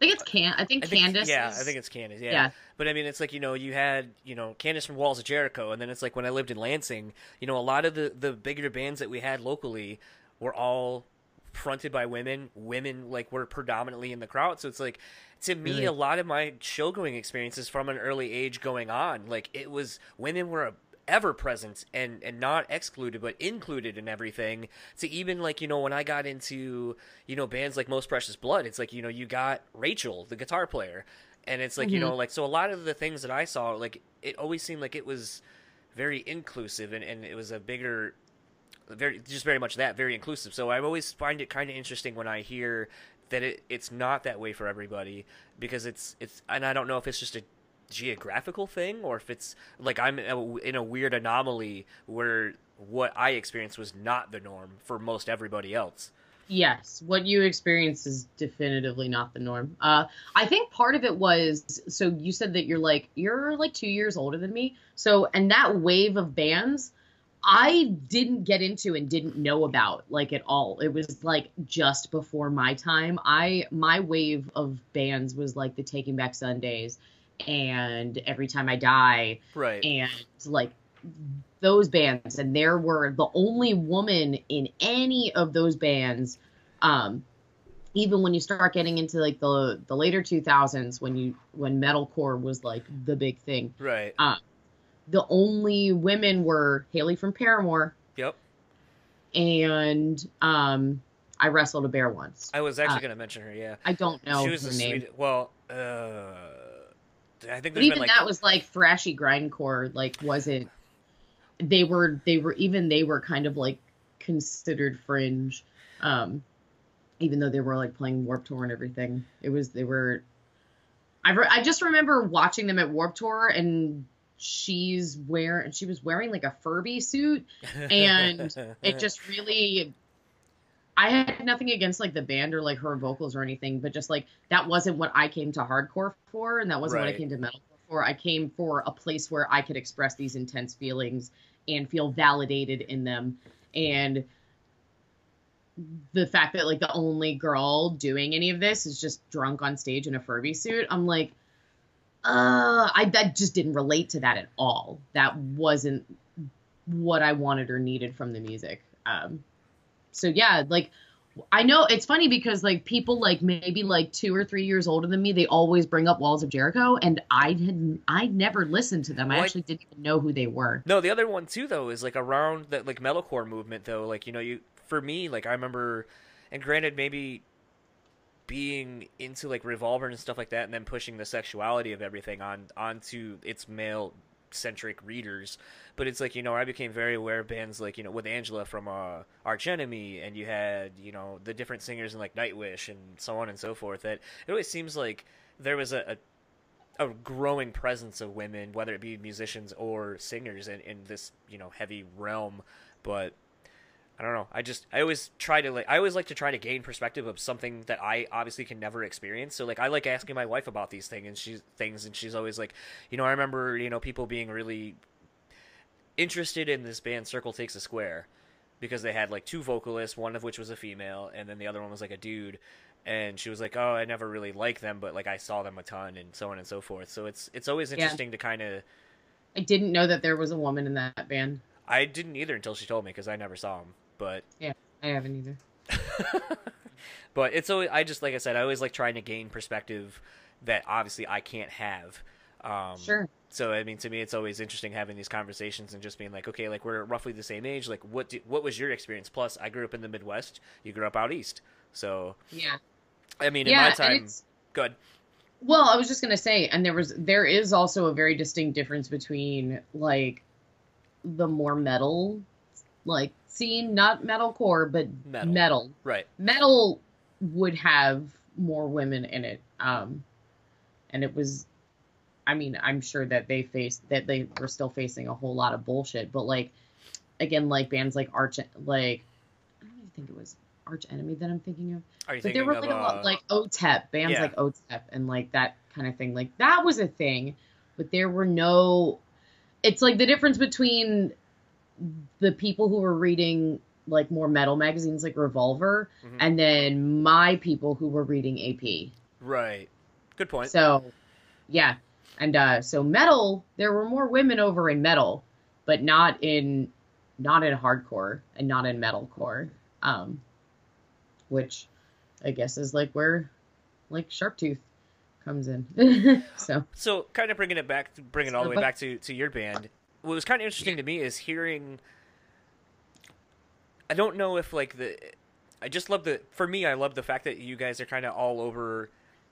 I think it's Can. I think I think, Candace. yeah is- i think it's candace yeah. Yeah. but i mean it's like you know you had you know candace from walls of jericho and then it's like when i lived in lansing you know a lot of the the bigger bands that we had locally were all fronted by women women like were predominantly in the crowd so it's like to me Really? a lot of my show going experiences from an early age going on like it was women were ever present and and not excluded but included in everything. To even like you know when i got into you know bands like most precious blood it's like you know you got rachel the guitar player. And it's like you mm-hmm. know like so a lot of the things that i saw like it always seemed like it was very inclusive and, and it was a bigger very just very much that very inclusive. So i always find it kind of interesting when i hear that it, it's not that way for everybody because it's it's and i don't know if it's just a geographical thing or if it's like i'm in a weird anomaly where what i experienced was not the norm for most everybody else Yes, what you experienced is definitively not the norm. Uh, I think part of it was so you said that you're like you're like two years older than me. So and that wave of bands, I didn't get into and didn't know about like at all. It was like just before my time. I my wave of bands was like the Taking Back Sundays and Every Time I Die right. and like those bands. And there were the only woman in any of those bands um even when you start getting into like the the later 2000s when you when metalcore was like the big thing. Right. Um, the only women were haley from paramore. Yep. And um i wrestled a bear once. I was actually Uh, going to mention her yeah. I don't know she was her a name. sweet well uh i think but even like that was like thrashy grindcore like wasn't they were they were even they were kind of like considered fringe um even though they were like playing Warped Tour and everything. It was they were i, re- I just remember watching them at Warped Tour and she's wearing she was wearing like a furby suit [LAUGHS] and it just really I had nothing against like the band or like her vocals or anything, but just like that wasn't what I came to hardcore for, and that wasn't what I came to metal for. I came for a place where I could express these intense feelings and feel validated in them. And the fact that like the only girl doing any of this is just drunk on stage in a Furby suit, I'm like, uh, I that just didn't relate to that at all. That wasn't what I wanted or needed from the music. Um, so yeah, like I know it's funny because like people like maybe like two or three years older than me, they always bring up Walls of Jericho, and I had I never listened to them. I Well, I- actually didn't even know who they were. No, the other one too though is like around that like metalcore movement though. Like you know, you for me like I remember, and granted maybe being into like Revolver and stuff like that, and then pushing the sexuality of everything on onto its male centric readers. But it's like you know I became very aware of bands like you know with Angela from uh, Arch Enemy, and you had you know the different singers in like Nightwish and so on and so forth. That it always seems like there was a, a a growing presence of women, whether it be musicians or singers, in, in this you know heavy realm. But I don't know. I just I always try to like I always like to try to gain perspective of something that I obviously can never experience. So like I like asking my wife about these things and she's things and she's always like, you know, I remember you know people being really interested in this band Circle Takes a Square because they had like two vocalists, one of which was a female, and then the other one was like a dude. And she was like, "Oh, I never really liked them, but like I saw them a ton, and so on and so forth." So it's it's always Yeah. interesting to kind of. I didn't know that there was a woman in that band. I didn't either until she told me because I never saw them. But yeah, I haven't either. [LAUGHS] but it's always I just like I said I always like trying to gain perspective that obviously I can't have. Um, Sure. So I mean, to me, it's always interesting having these conversations and just being like, okay, like we're roughly the same age. Like, what do, what was your experience? Plus, I grew up in the Midwest. You grew up out east. So Yeah. I mean, in my time, good. Well, I was just gonna say, and there was there is also a very distinct difference between like the more metal like scene, not metalcore, but Metal. metal. Right. Metal would have more women in it. Um and it was I mean, I'm sure that they faced that they were still facing a whole lot of bullshit, but like again, like bands like Arch like I don't even think it was Arch Enemy that I'm thinking of. Are you But there were like a uh, lot, like OTEP bands yeah. like OTEP and like that kind of thing. Like that was a thing, but there were no. It's like the difference between the people who were reading like more metal magazines like Revolver, Mhm. and then my people who were reading AP. right? Good point. So, yeah, and uh, so metal, there were more women over in metal, but not in not in hardcore and not in metalcore, um, which I guess is like where like Sharptooth comes in. [LAUGHS] so So, kind of bringing it back, bringing it all the way back to, to your band. What was kind of interesting to me is hearing. I don't know if like the, I just love the. For me, I love the fact that you guys are kind of all over,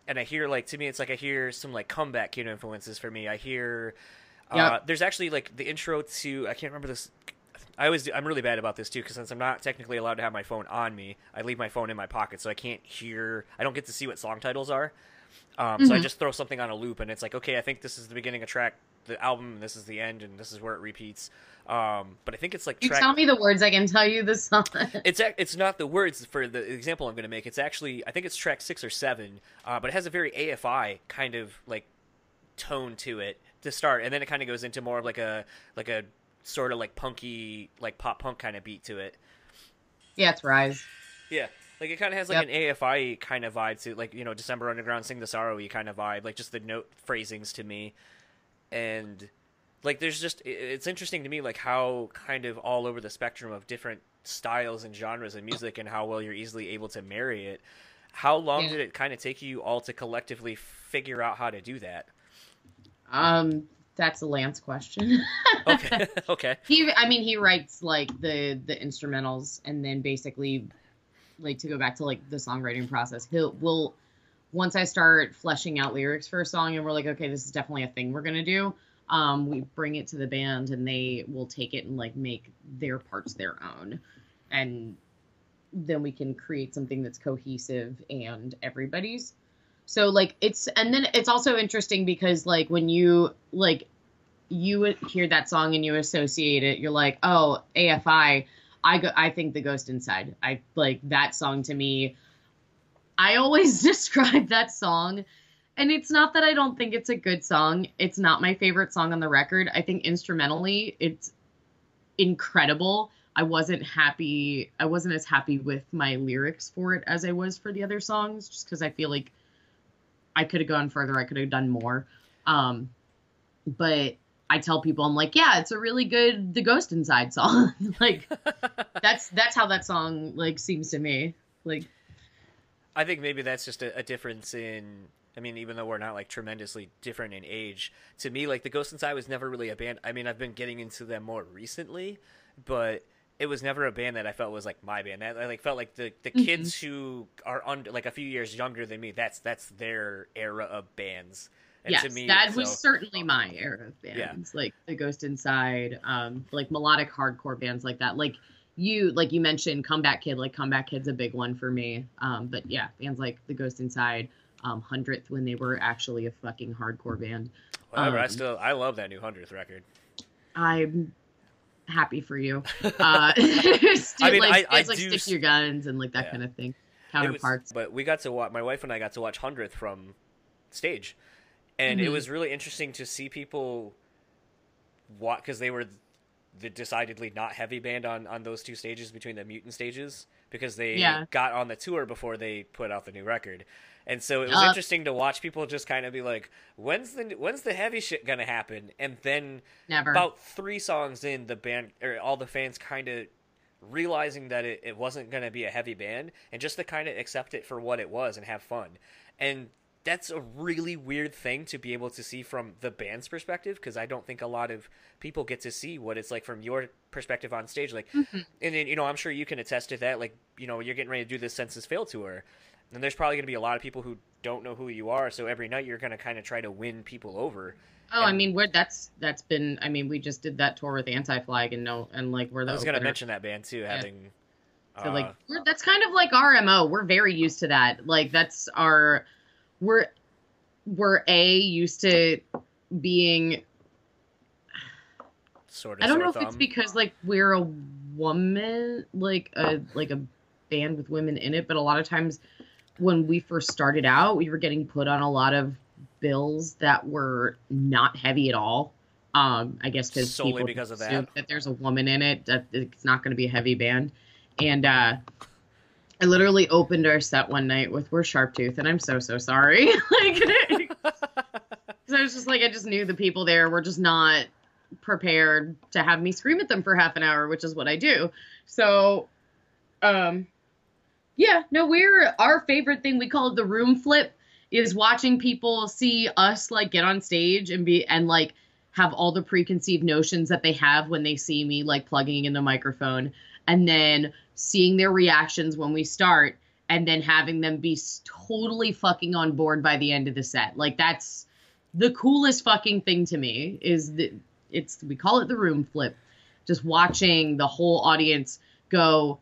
and I hear like to me, it's like I hear some like comeback kid influences for me. I hear. Uh. There's actually like the intro to I can't remember this. I always do, I'm really bad about this too because since I'm not technically allowed to have my phone on me, I leave my phone in my pocket, so I can't hear. I don't get to see what song titles are. Um, So I Mhm. just throw something on a loop, and it's like, okay, I think this is the beginning of track, the album, and this is the end, and this is where it repeats. Um, but I think it's like you track. tell me the words, I can tell you the song. [LAUGHS] It's it's not the words for the example I'm going to make. It's actually I think it's track six or seven, uh, but it has a very AFI kind of like tone to it to start, and then it kind of goes into more of like a like a sort of like punky like pop punk kind of beat to it. yeah, it's Rise. Yeah, like it kind of has like an AFI kind of vibe to like you know December Underground Sing the Sorrow kind of vibe, like just the note phrasings to me, and like there's just it's interesting to me like how kind of all over the spectrum of different styles and genres of music and how well you're easily able to marry it. How long Yeah. did it kind of take you all to collectively figure out how to do that? Um, that's a Lance question. [LAUGHS] Okay, [LAUGHS] okay, he i mean he writes like the the instrumentals and then basically like to go back to like the songwriting process he'll will once i start fleshing out lyrics for a song and we're like okay this is definitely a thing we're gonna do um we bring it to the band and they will take it and like make their parts their own and then we can create something that's cohesive and everybody's so like it's and then it's also interesting because like when you like you hear that song and you associate it, you're like, oh, AFI. I go, I think the Ghost Inside. I like that song to me. I always [LAUGHS] describe that song, and it's not that I don't think it's a good song. It's not my favorite song on the record. I think instrumentally, it's incredible. I wasn't happy. I wasn't as happy with my lyrics for it as I was for the other songs, just because I feel like I could have gone further. I could have done more. Um, but I tell people I'm like, yeah, it's a really good The Ghost Inside song. [LAUGHS] like [LAUGHS] that's that's how that song like seems to me. Like, I think maybe that's just a, a difference in. I mean, even though we're not like tremendously different in age, to me, like the Ghost Inside was never really a band. I mean, I've been getting into them more recently, but it was never a band that I felt was like my band. I, I like felt like the the Mm-hmm. kids who are under like a few years younger than me. That's that's their era of bands. And yes, to me, that so- was certainly my era of bands, like the Ghost Inside, um, like melodic hardcore bands like that. Like you, like you mentioned, Comeback Kid. Like Comeback Kid's a big one for me. Um, but yeah, bands like the Ghost Inside, um, Hundredth when they were actually a fucking hardcore band. whatever. I um, still I love that new hundredth record. I'm happy for you. [LAUGHS] Uh, [LAUGHS] still, I mean, like, I- I like do stick your guns and like that Yeah. kind of thing. It was- Counterparts. but we got to watch. My wife and I got to watch hundredth from stage, and it Mhm. was really interesting to see people what because they were the decidedly not heavy band on on those two stages between the mutant stages because they Yeah. got on the tour before they put out the new record. And so it was Uh, interesting to watch people just kind of be like, "When's the when's the heavy shit gonna happen?" And then Never. about three songs in, the band or all the fans kind of realizing that it, it wasn't going to be a heavy band and just to kind of accept it for what it was and have fun. And that's a really weird thing to be able to see from the band's perspective because I don't think a lot of people get to see what it's like from your perspective on stage. Like, Mm-hmm. and then, you know, I'm sure you can attest to that. Like, you know, you're getting ready to do this Senses Fail tour, and there's probably going to be a lot of people who don't know who you are. So every night you're going to kind of try to win people over. oh, I mean, we're that's that's been. I mean, we just did that tour with Anti Flag and no, and like we're the I was going to mention that band too, having. So uh, like we're, that's kind of like our mo. We're very used to that. Like that's our we're we're a used to being. sort of. I don't know if it's because like we're a woman, like a like a band with women in it, but a lot of times when we first started out, we were getting put on a lot of bills that were not heavy at all. Um, I guess because Solely people because of that. that there's a woman in it that it's not going to be a heavy band, and uh, I literally opened our set one night with "We're Sharptooth," and I'm so so sorry. [LAUGHS] like, [LAUGHS] 'cause I was just like, I just knew the people there were just not prepared to have me scream at them for half an hour, which is what I do. So, um, yeah, no, we're our favorite thing. We call the room flip. Is watching people see us like get on stage and be and like have all the preconceived notions that they have when they see me like plugging in the microphone and then seeing their reactions when we start and then having them be totally fucking on board by the end of the set. Like that's the coolest fucking thing to me is that it's we call it the room flip. Just watching the whole audience go,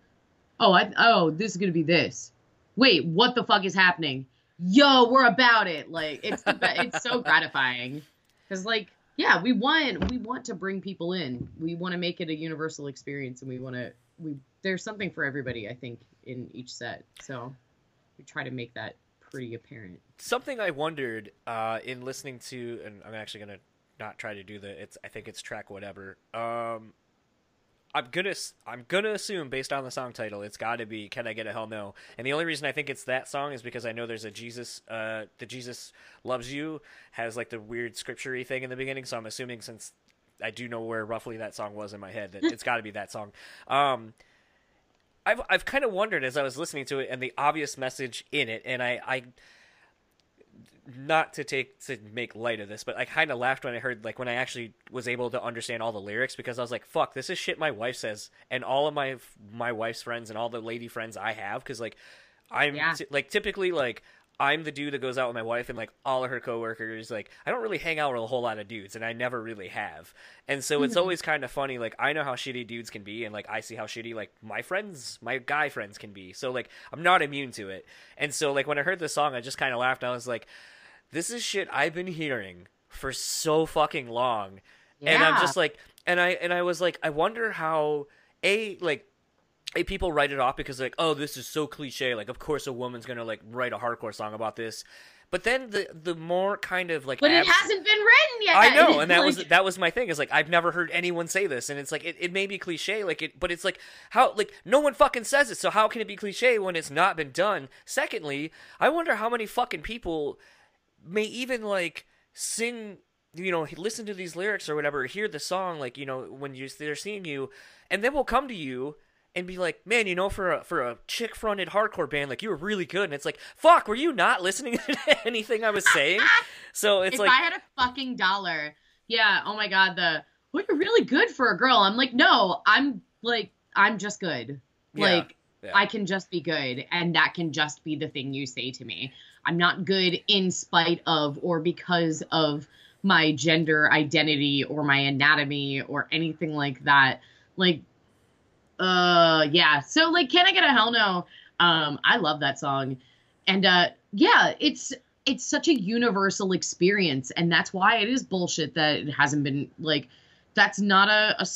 "Oh, I oh, this is going to be this." Wait, what the fuck is happening? Yo, we're about it. Like it's the it's so [LAUGHS] gratifying. Cuz like yeah, we want we want to bring people in. We want to make it a universal experience and we want to we there's something for everybody, I think, in each set. So we try to make that pretty apparent. something I wondered uh, in listening to, and I'm actually gonna not try to do the. It's I think it's track whatever. Um, I'm gonna I'm gonna assume based on the song title, it's got to be "Can I Get a Hell No?" And the only reason I think it's that song is because I know there's a Jesus, uh, the Jesus loves you has like the weird scripture thing in the beginning. So I'm assuming since I do know where roughly that song was in my head that [LAUGHS] it's got to be that song. Um, I've I've kind of wondered as I was listening to it and the obvious message in it, and I I not to take to make light of this, but I kind of laughed when I heard like when I actually was able to understand all the lyrics because I was like, "Fuck, this is shit my wife says," and all of my my wife's friends and all the lady friends I have because like I'm Yeah. t- like typically like I'm the dude that goes out with my wife and like all of her coworkers like I don't really hang out with a whole lot of dudes and I never really have. And so it's mm-hmm. always kind of funny like I know how shitty dudes can be and like I see how shitty like my friends, my guy friends can be. So like I'm not immune to it. And so like when I heard this song I just kind of laughed. I was like this is shit I've been hearing for so fucking long. yeah. And I'm just like and I and I was like I wonder how a like people write it off because like oh this is so cliche like of course a woman's gonna like write a hardcore song about this but then the the more kind of like But it hasn't been written yet. I know, and that [LAUGHS] was that was my thing. Is like I've never heard anyone say this, and it's like it, it may be cliche, like it, but it's like how like no one fucking says it. So how can it be cliche when it's not been done? Secondly, I wonder how many fucking people may even like sing, you know, listen to these lyrics or whatever, hear the song, like you know when you they're seeing you, and then will come to you and be like, "Man, you know, for a for a chick fronted hardcore band, like you were really good." And it's like, "Fuck, were you not listening [LAUGHS] to anything I was saying?" So it's if like, if I had a fucking dollar, yeah. Oh my god, the well, you're really good for a girl. I'm like, no, I'm like, I'm just good. Yeah, Like, yeah. I can just be good, and that can just be the thing you say to me. I'm not good in spite of or because of my gender identity or my anatomy or anything like that. Like, uh, yeah. So, like, can I get a hell no? Um, I love that song, and uh, yeah, it's it's such a universal experience, and that's why it is bullshit that it hasn't been like that's not a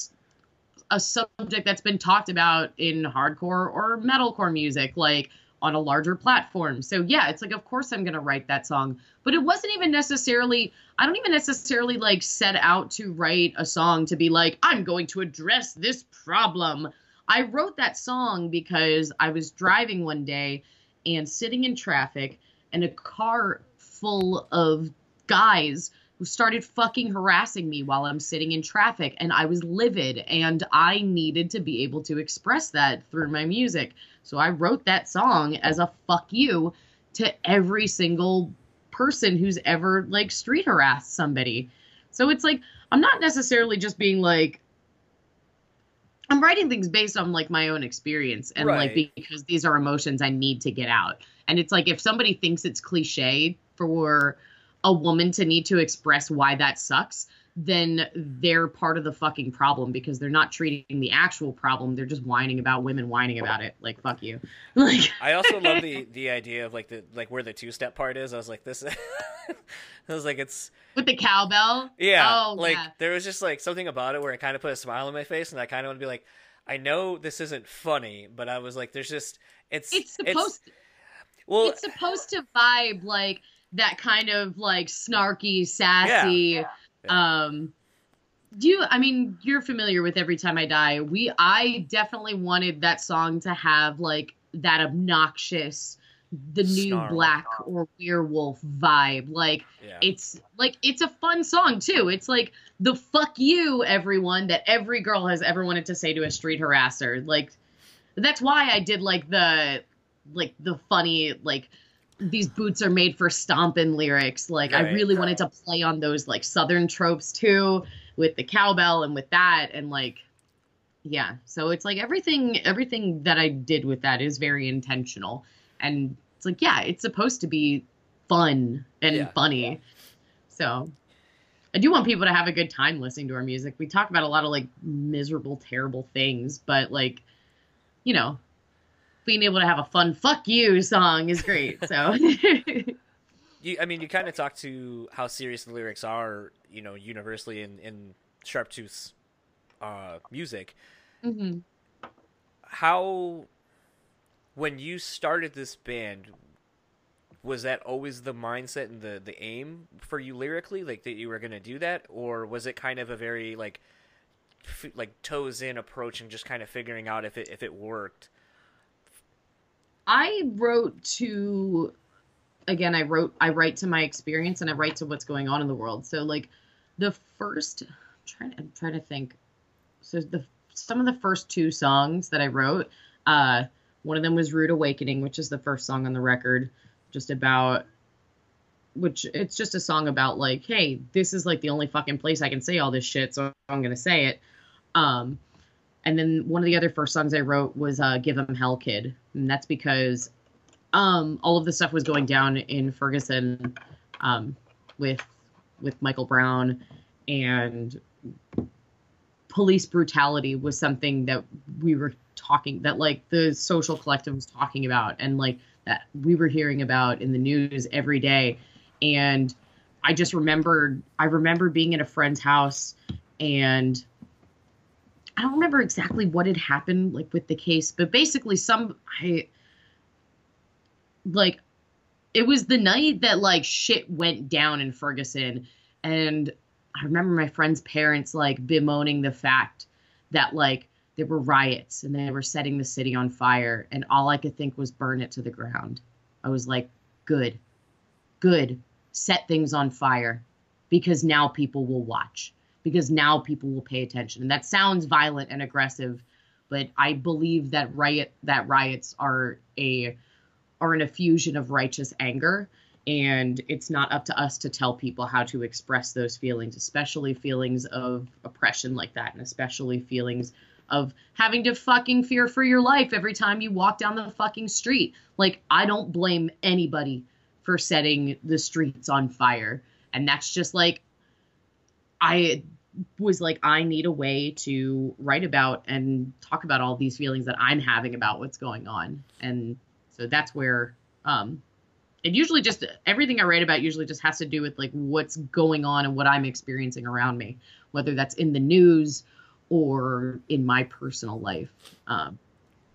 a subject that's been talked about in hardcore or metalcore music like on a larger platform. So yeah, it's like of course I'm to write that song, but it wasn't even necessarily I don't even necessarily like set out to write a song to be like I'm going to address this problem. I wrote that song because I was driving one day and sitting in traffic and a car full of guys who started fucking harassing me while I'm sitting in traffic and I was livid and I needed to be able to express that through my music. So I wrote that song as a fuck you to every single person who's ever like street harassed somebody. So it's like I'm not necessarily just being like I'm writing things based on like my own experience and like because these are emotions I need to get out. And it's like if somebody thinks it's cliche for a woman to need to express why that sucks, then they're part of the fucking problem because they're not treating the actual problem. They're just whining about women whining about it. Like fuck you. [LAUGHS] Like I also love the [LAUGHS] the idea of like the like where the two step part is. I was like, this. [LAUGHS] I was like, it's with the cowbell. yeah, Oh, like yeah. there was just like something about it where it kind of put a smile on my face, and I kind of want to be like, I know this isn't funny, but I was like, there's just it's It's supposed well, it's supposed to vibe like that kind of like snarky, sassy. Um, do you? I mean, you're familiar with "Every Time I Die." We, I definitely wanted that song to have like that obnoxious, the new Snarl. black or werewolf vibe. Like yeah. it's like it's a fun song too. It's like the "fuck you" everyone that every girl has ever wanted to say to a street harasser. Like that's why I did like the like the funny like these boots are made for stomping lyrics. Like I Right. really wanted to play on those like southern tropes too with the cowbell and with that and like yeah. So it's like everything everything that I did with that is very intentional. And it's like yeah, it's supposed to be fun and Yeah. funny. So I do want people to have a good time listening to our music. We talk about a lot of like miserable, terrible things, but like, you know, being able to have a fun "fuck you" song is great. So [LAUGHS] you, I mean, you kind of talk to how serious the lyrics are, you know, universally in in Sharptooth's uh, music. Mhm. How, when you started this band, was that always the mindset and the the aim for you lyrically, like that you were going to do that, or was it kind of a very like, f- like toes in approach and just kind of figuring out if it if it worked? I wrote to again, I wrote I write to my experience and I write to what's going on in the world. So like the first I'm trying I'm trying to think. So the some of the first two songs that I wrote, uh one of them was Rude Awakening, which is the first song on the record, just about which it's just a song about like, hey, this is like the only fucking place I can say all this shit, so I'm gonna say it. Um and then one of the other first songs I wrote was uh, "Give 'Em Hell, Kid," and that's because um, all of the stuff was going down in Ferguson um, with with Michael Brown, and police brutality was something that we were talking that like the social collective was talking about, and like that we were hearing about in the news every day, and I just remembered I remember being at a friend's house and I don't remember exactly what had happened like with the case, but basically some I like it was the night that like shit went down in Ferguson and I remember my friend's parents like bemoaning the fact that like there were riots and they were setting the city on fire and all I could think was burn it to the ground. I was like, good. Good. Set things on fire because now people will watch because now people will pay attention. And that sounds violent and aggressive, but I believe that riot that riots are a are an effusion of righteous anger. And it's not up to us to tell people how to express those feelings especially feelings of oppression like that and especially feelings of having to fucking fear for your life every time you walk down the fucking street. Like i don't blame anybody for setting the streets on fire. And that's just like i was like i need a way to write about and talk about all these feelings that i'm having about what's going on and so that's where um it usually just everything I write about usually just has to do with like what's going on and what I'm experiencing around me, whether that's in the news or in my personal life. Um,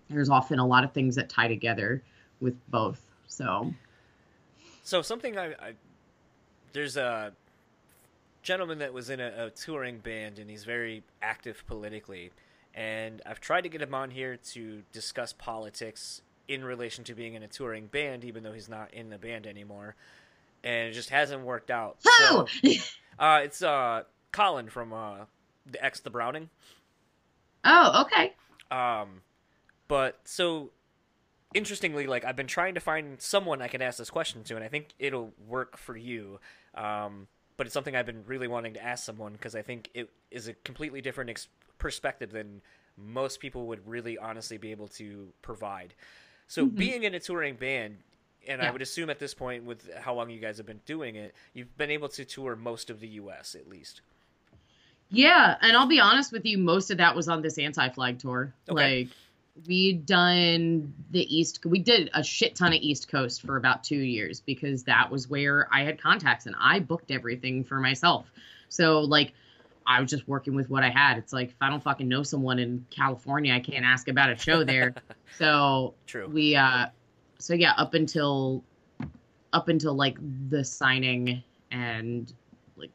there's often a lot of things that tie together with both. So, so something I, I there's a gentleman that was in a, a touring band and he's very active politically, and I've tried to get him on here to discuss politics in relation to being in a touring band, even though he's not in the band anymore, and it just hasn't worked out. So, uh, it's uh, Colin from uh, the X the Browning. Oh, okay. Um, but so interestingly, like I've been trying to find someone I can ask this question to, and I think it'll work for you. Um, but it's something I've been really wanting to ask someone because I think it is a completely different ex- perspective than most people would really honestly be able to provide. So mm-hmm. being in a touring band, and yeah. I would assume at this point, with how long you guys have been doing it, you've been able to tour most of the U.S. at least. Yeah, and I'll be honest with you, most of that was on this anti-flag tour. Okay. Like we'd done the East, we did a shit ton of East Coast for about two years because that was where I had contacts and I booked everything for myself. So like I was just working with what I had. It's like if I don't fucking know someone in California, I can't ask about a show there. [LAUGHS] so True. we uh so yeah, up until up until like the signing and like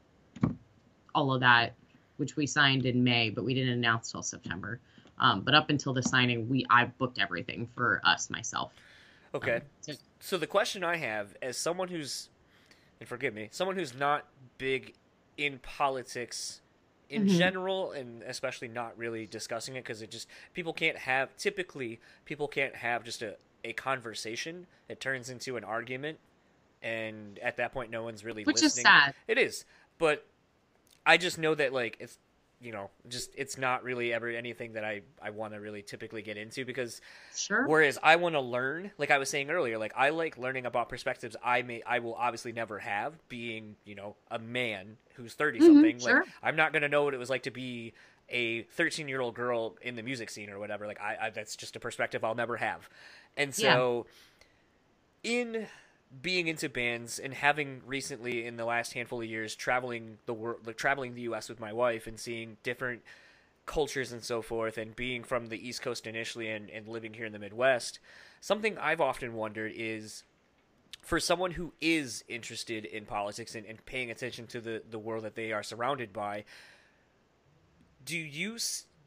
all of that, which we signed in May, but we didn't announce till September. Um, but up until the signing, we I booked everything for us myself. Okay. Um, so, so the question I have, as someone who's, and forgive me, someone who's not big in politics in mm-hmm. general and especially not really discussing it because it just people can't have typically people can't have just a, a conversation it turns into an argument and at that point no one's really which listening. is sad it is but i just know that like it's you know, just it's not really ever anything that I I want to really typically get into because sure. Whereas I want to learn, like I was saying earlier, like I like learning about perspectives I may I will obviously never have, being you know a man who's thirty mm-hmm, something. Sure. Like I'm not gonna know what it was like to be a 13 year old girl in the music scene or whatever. Like I, I that's just a perspective I'll never have, and so yeah. in being into bands and having recently in the last handful of years traveling the world, like traveling the U.S. with my wife and seeing different cultures and so forth, and being from the East Coast initially and, and living here in the Midwest, something I've often wondered is for someone who is interested in politics and, and paying attention to the, the world that they are surrounded by, do you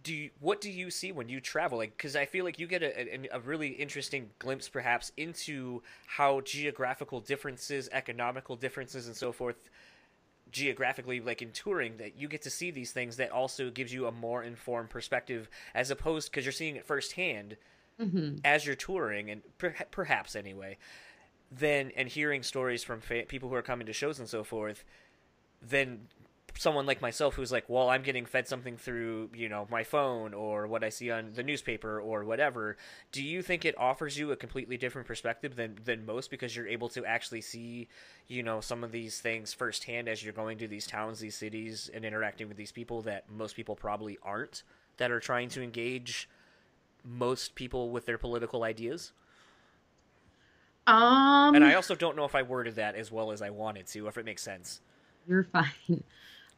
do you, what do you see when you travel? Like, because I feel like you get a, a, a, really interesting glimpse, perhaps, into how geographical differences, economical differences, and so forth, geographically, like in touring, that you get to see these things that also gives you a more informed perspective, as opposed because you're seeing it firsthand mm-hmm. as you're touring, and per, perhaps anyway, then and hearing stories from fa- people who are coming to shows and so forth, then someone like myself who's like, well, I'm getting fed something through, you know, my phone or what I see on the newspaper or whatever, do you think it offers you a completely different perspective than than most because you're able to actually see, you know, some of these things firsthand as you're going to these towns, these cities and interacting with these people that most people probably aren't that are trying to engage most people with their political ideas? Um And I also don't know if I worded that as well as I wanted to, if it makes sense. You're fine.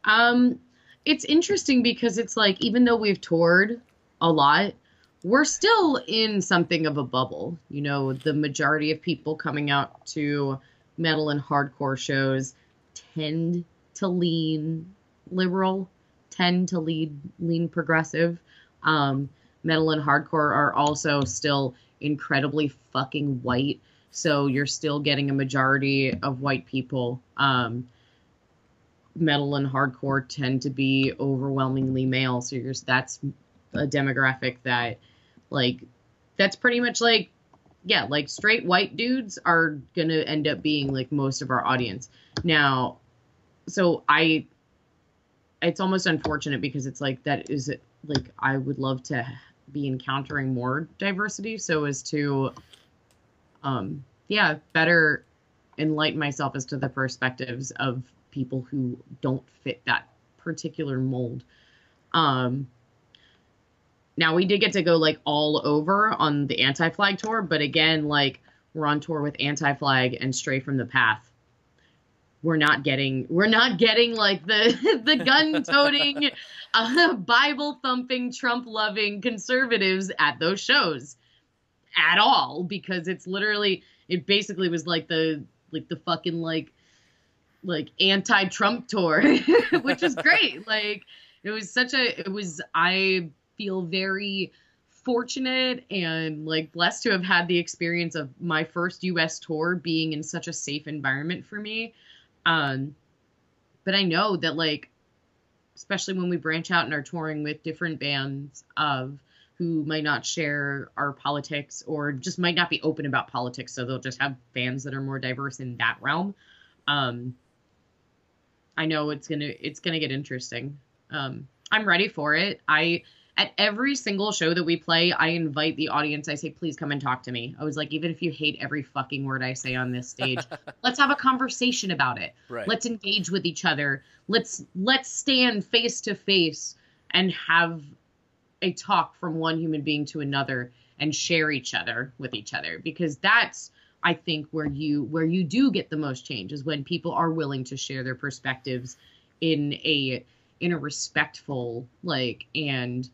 Um, it's interesting because it's like even though we've toured a lot, we're still in something of a bubble. You know, the majority of people coming out to metal and hardcore shows tend to lean liberal, tend to lead lean progressive. Um, metal and hardcore are also still incredibly fucking white, so you're still getting a majority of white people. Um, metal and hardcore tend to be overwhelmingly male. So you're, that's a demographic that like that's pretty much like yeah, like straight white dudes are gonna end up being like most of our audience. Now, so I, it's almost unfortunate because it's like that is it like I would love to be encountering more diversity so as to, um, yeah, better enlighten myself as to the perspectives of people who don't fit that particular mold. Um, now we did get to go like all over on the anti-flag tour, but again, like we're on tour with anti-flag and stray from the path. We're not getting we're not getting like the [LAUGHS] the gun toting, [LAUGHS] uh, Bible thumping, Trump loving conservatives at those shows at all because it's literally it basically was like the like the fucking like like anti-Trump tour, [LAUGHS] which is great. like it was such a it was I feel very fortunate and like blessed to have had the experience of my first US tour being in such a safe environment for me. Um but I know that like especially when we branch out and are touring with different bands of who might not share our politics or just might not be open about politics so they'll just have fans that are more diverse in that realm. Um I know it's going to it's to get interesting. Um I'm ready for it. I at every single show that we play, I invite the audience. I say, please come and talk to me. I was like, even if you hate every fucking word I say on this stage, [LAUGHS] let's have a conversation about it. Right. Let's engage with each other. Let's let's stand face to face and have a talk from one human being to another and share each other with each other because that's I think where you where you do get the most change is when people are willing to share their perspectives in a in a respectful like and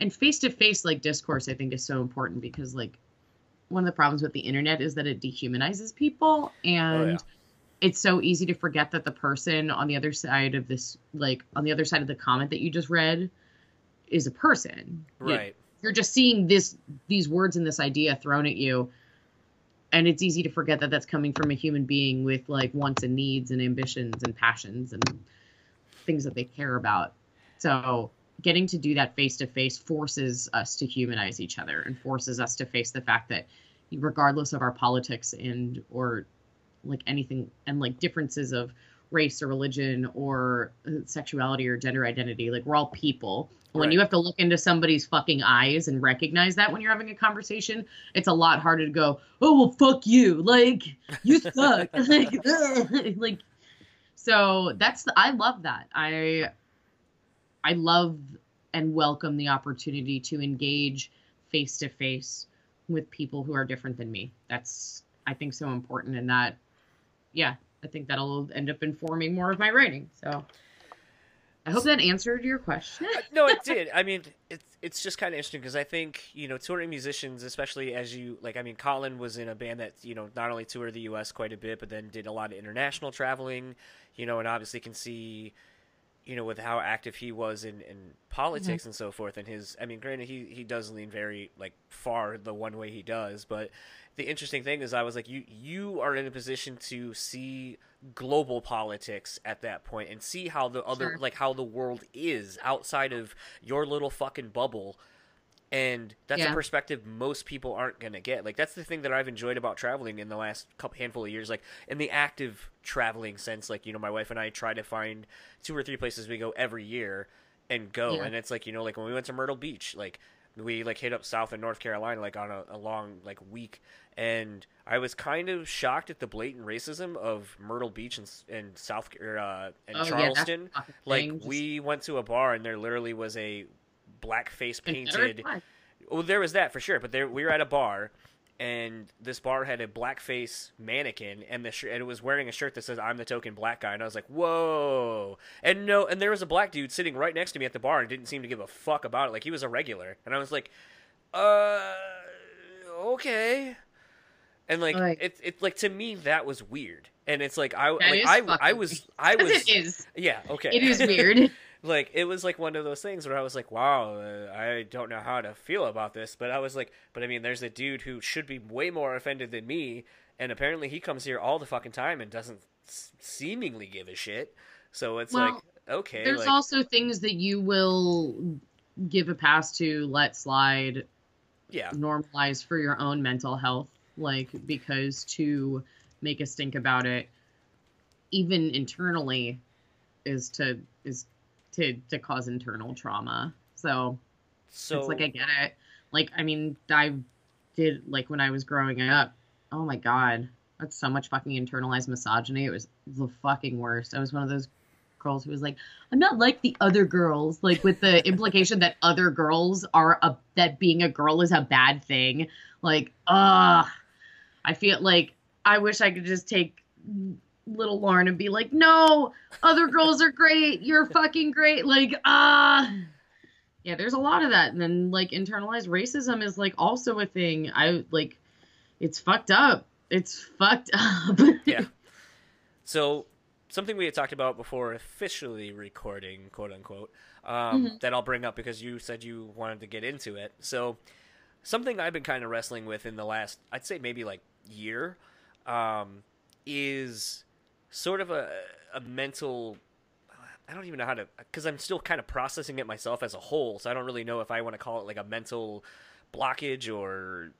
and face to face like discourse i think is so important because like one of the problems with the internet is that it dehumanizes people oh, and Oh, yeah. it's so easy to forget that the person on the other side of this like on the other side of the comment that you just read is a person You- Right. you're just seeing this these words and this idea thrown at you and it's easy to forget that that's coming from a human being with like wants and needs and ambitions and passions and things that they care about. So getting to do that face to face forces us to humanize each other and forces us to face the fact that regardless of our politics and or like anything and like differences of race or religion or uh, sexuality or gender identity like we're all people. When Right. you have to look into somebody's fucking eyes and recognize that when you're having a conversation it's a lot harder to go oh well fuck you. Like you suck. [LAUGHS] Like, ugh. [LAUGHS] like so that's i love that. I i love and welcome the opportunity to engage face to face with people who are different than me. That's i think so important. And that yeah i think that'll end up informing more of my writing so i hope that answered your question uh, no, it did. I mean, it's it's just kind of interesting because I think you know touring musicians, especially as you like. I mean, Colin was in a band that you know not only toured the U.S. quite a bit, but then did a lot of international traveling. You know, and obviously can see, you know, with how active he was in in politics mm-hmm. and so forth. And his, I mean, granted, he he does lean very like far the one way he does, but the interesting thing is, I was like, you you are in a position to see global politics at that point and see how the other Sure. like how the world is outside of your little fucking bubble and that's a perspective most people aren't going to get. Like that's the thing that i've enjoyed about traveling in the last couple handful of years like in the active traveling sense like you know my wife and i try to find two or three places we go every year and go. Yeah. and it's like you know like when we went to myrtle beach like we like hit up south and north carolina like on a, a long like week. And i was kind of shocked at the blatant racism of myrtle beach and, and south or, uh, and Oh, charleston. fucking like we went to a bar and there literally was a black face painted well, there was that for sure. But there, we were at a bar, and this bar had a blackface mannequin, and the sh- and it was wearing a shirt that says "I'm the token black guy," and I was like, "Whoa!" And no, and there was a black dude sitting right next to me at the bar and didn't seem to give a fuck about it. Like he was a regular, and I was like, "Uh, okay." And like Like- it, it like to me that was weird, and it's like I like I I was I [LAUGHS] was it is yeah okay it is weird [LAUGHS] like it was like one of those things where I was like, wow, uh, I don't know how to feel about this, but I was like, but I mean, there's a dude who should be way more offended than me, and apparently he comes here all the fucking time and doesn't s- seemingly give a shit. So it's Well, like, okay, there's like, also things that you will give a pass to let slide Yeah. normalize for your own mental health like because to make a stink about it even internally is to is to to cause internal trauma. So, So it's like i get it. Like i mean i did like when i was growing up oh my god that's so much fucking internalized misogyny. It was the fucking worst. I was one of those girls who was like i'm not like the other girls like with the implication that other girls are a that being a girl is a bad thing. Like uh i feel like i wish i could just take little lauren and be like no other girls are great you're fucking great like ah yeah there's a lot of that and then like internalized racism is like also a thing i like it's fucked up it's fucked [LAUGHS] up yeah. So something we had talked about before officially recording, quote unquote, um, Mm-hmm. that I'll bring up because you said you wanted to get into it. So something I've been kind of wrestling with in the last, I'd say maybe like year, um, is sort of a a mental. I don't even know how to, because I'm still kind of processing it myself as a whole. So I don't really know if I want to call it like a mental blockage or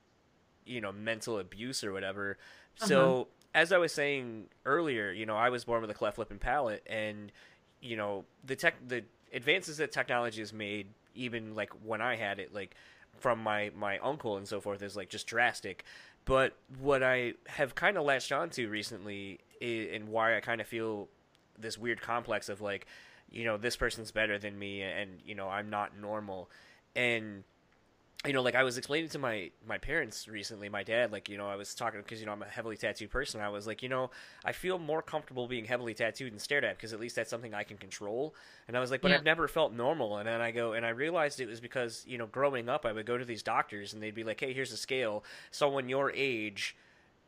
you know mental abuse or whatever. So uh-huh. as I was saying earlier, you know, I was born with a cleft lip and palate, and you know the tech, the advances that technology has made, even like when I had it, like from my my uncle and so forth, is like just drastic. But what I have kind of latched onto recently, i and why I kind of feel this weird complex of like, you know, this person's better than me, and you know, I'm not normal, and you know, like I was explaining to my my parents recently, my dad, like you know, I was talking because you know I'm a heavily tattooed person. I was like, you know, I feel more comfortable being heavily tattooed and stared at because at least that's something I can control. And I was like, but Yeah. I've never felt normal. And then I go and I realized it was because you know, growing up, I would go to these doctors and they'd be like, hey, here's a scale. Someone your age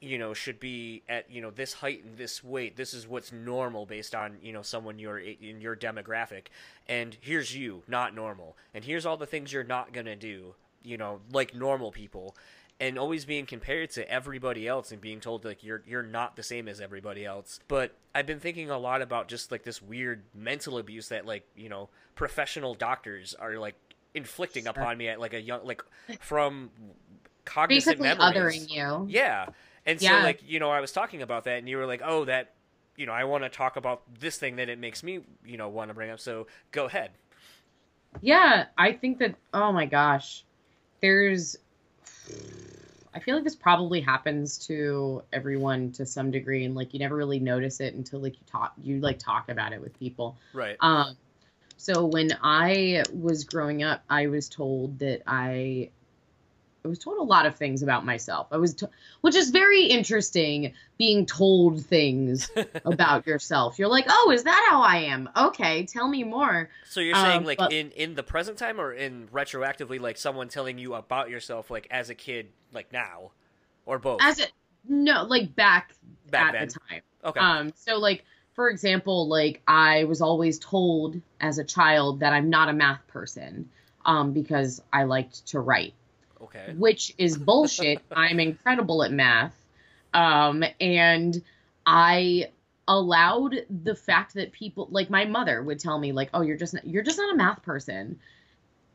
you know should be at you know this height and this weight. This is what's normal based on you know someone your in your demographic. And here's you not normal. And here's all the things you're not going to do you know like normal people. And always being compared to everybody else and being told like you're you're not the same as everybody else. But i've been thinking a lot about just like this weird mental abuse that like you know professional doctors are like inflicting upon me at like a young like from cognizant basically memories. othering you. Yeah. And so Yeah. like, you know, I was talking about that and you were like, "Oh, that you know, I want to talk about this thing that it makes me, you know, want to bring up." So, go ahead. Yeah, I think that oh my gosh. There's I feel like this probably happens to everyone to some degree and like you never really notice it until like you talk you like talk about it with people. Right. Um so when I was growing up, I was told that I I was told a lot of things about myself. I was, to- which is very interesting, being told things [LAUGHS] about yourself. You're like, oh, is that how I am? Okay, tell me more. so you're saying um, like but- in in the present time or in retroactively like someone telling you about yourself like as a kid like now or both? As it, no, like back, Back at then. the time. okay. Um, so like for example, like I was always told as a child that I'm not a math person, um, because I liked to write. Okay. which is bullshit. [LAUGHS] I'm incredible at math. Um, and I allowed the fact that people like my mother would tell me like, "Oh, you're just not, you're just not a math person."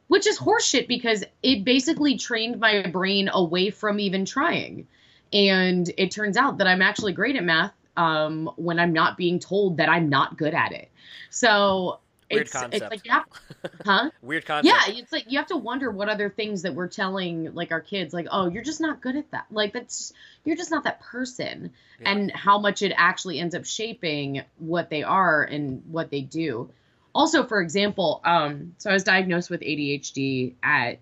Which is horseshit because it basically trained my brain away from even trying. And it turns out that I'm actually great at math um, when I'm not being told that I'm not good at it. So Weird it's concept. it's like yeah, huh? [LAUGHS] Weird concept. Yeah, it's like you have to wonder what other things that we're telling like our kids, like, oh, you're just not good at that. Like that's you're just not that person. Yeah. And how much it actually ends up shaping what they are and what they do. Also, for example, um, so I was diagnosed with ADHD at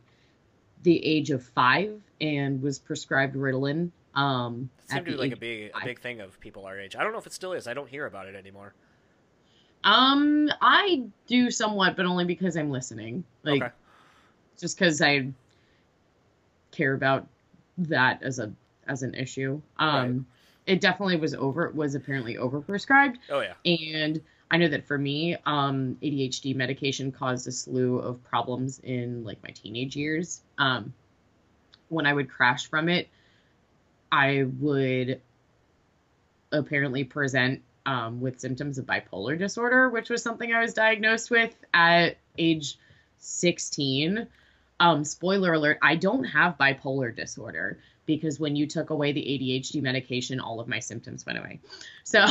the age of five and was prescribed Ritalin. Um, It seemed to be like a big a big thing of people our age. I don't know if it still is. I don't hear about it anymore. Um, I do somewhat, but only because I'm listening. Like, okay. just because I care about that as a as an issue. Um, it definitely was over was apparently overprescribed, Oh yeah. and I know that for me, um, ADHD medication caused a slew of problems in like my teenage years. Um, when I would crash from it, I would apparently present um, with symptoms of bipolar disorder, which was something I was diagnosed with at age 16. Um, spoiler alert, I don't have bipolar disorder because when you took away the ADHD medication, all of my symptoms went away. So,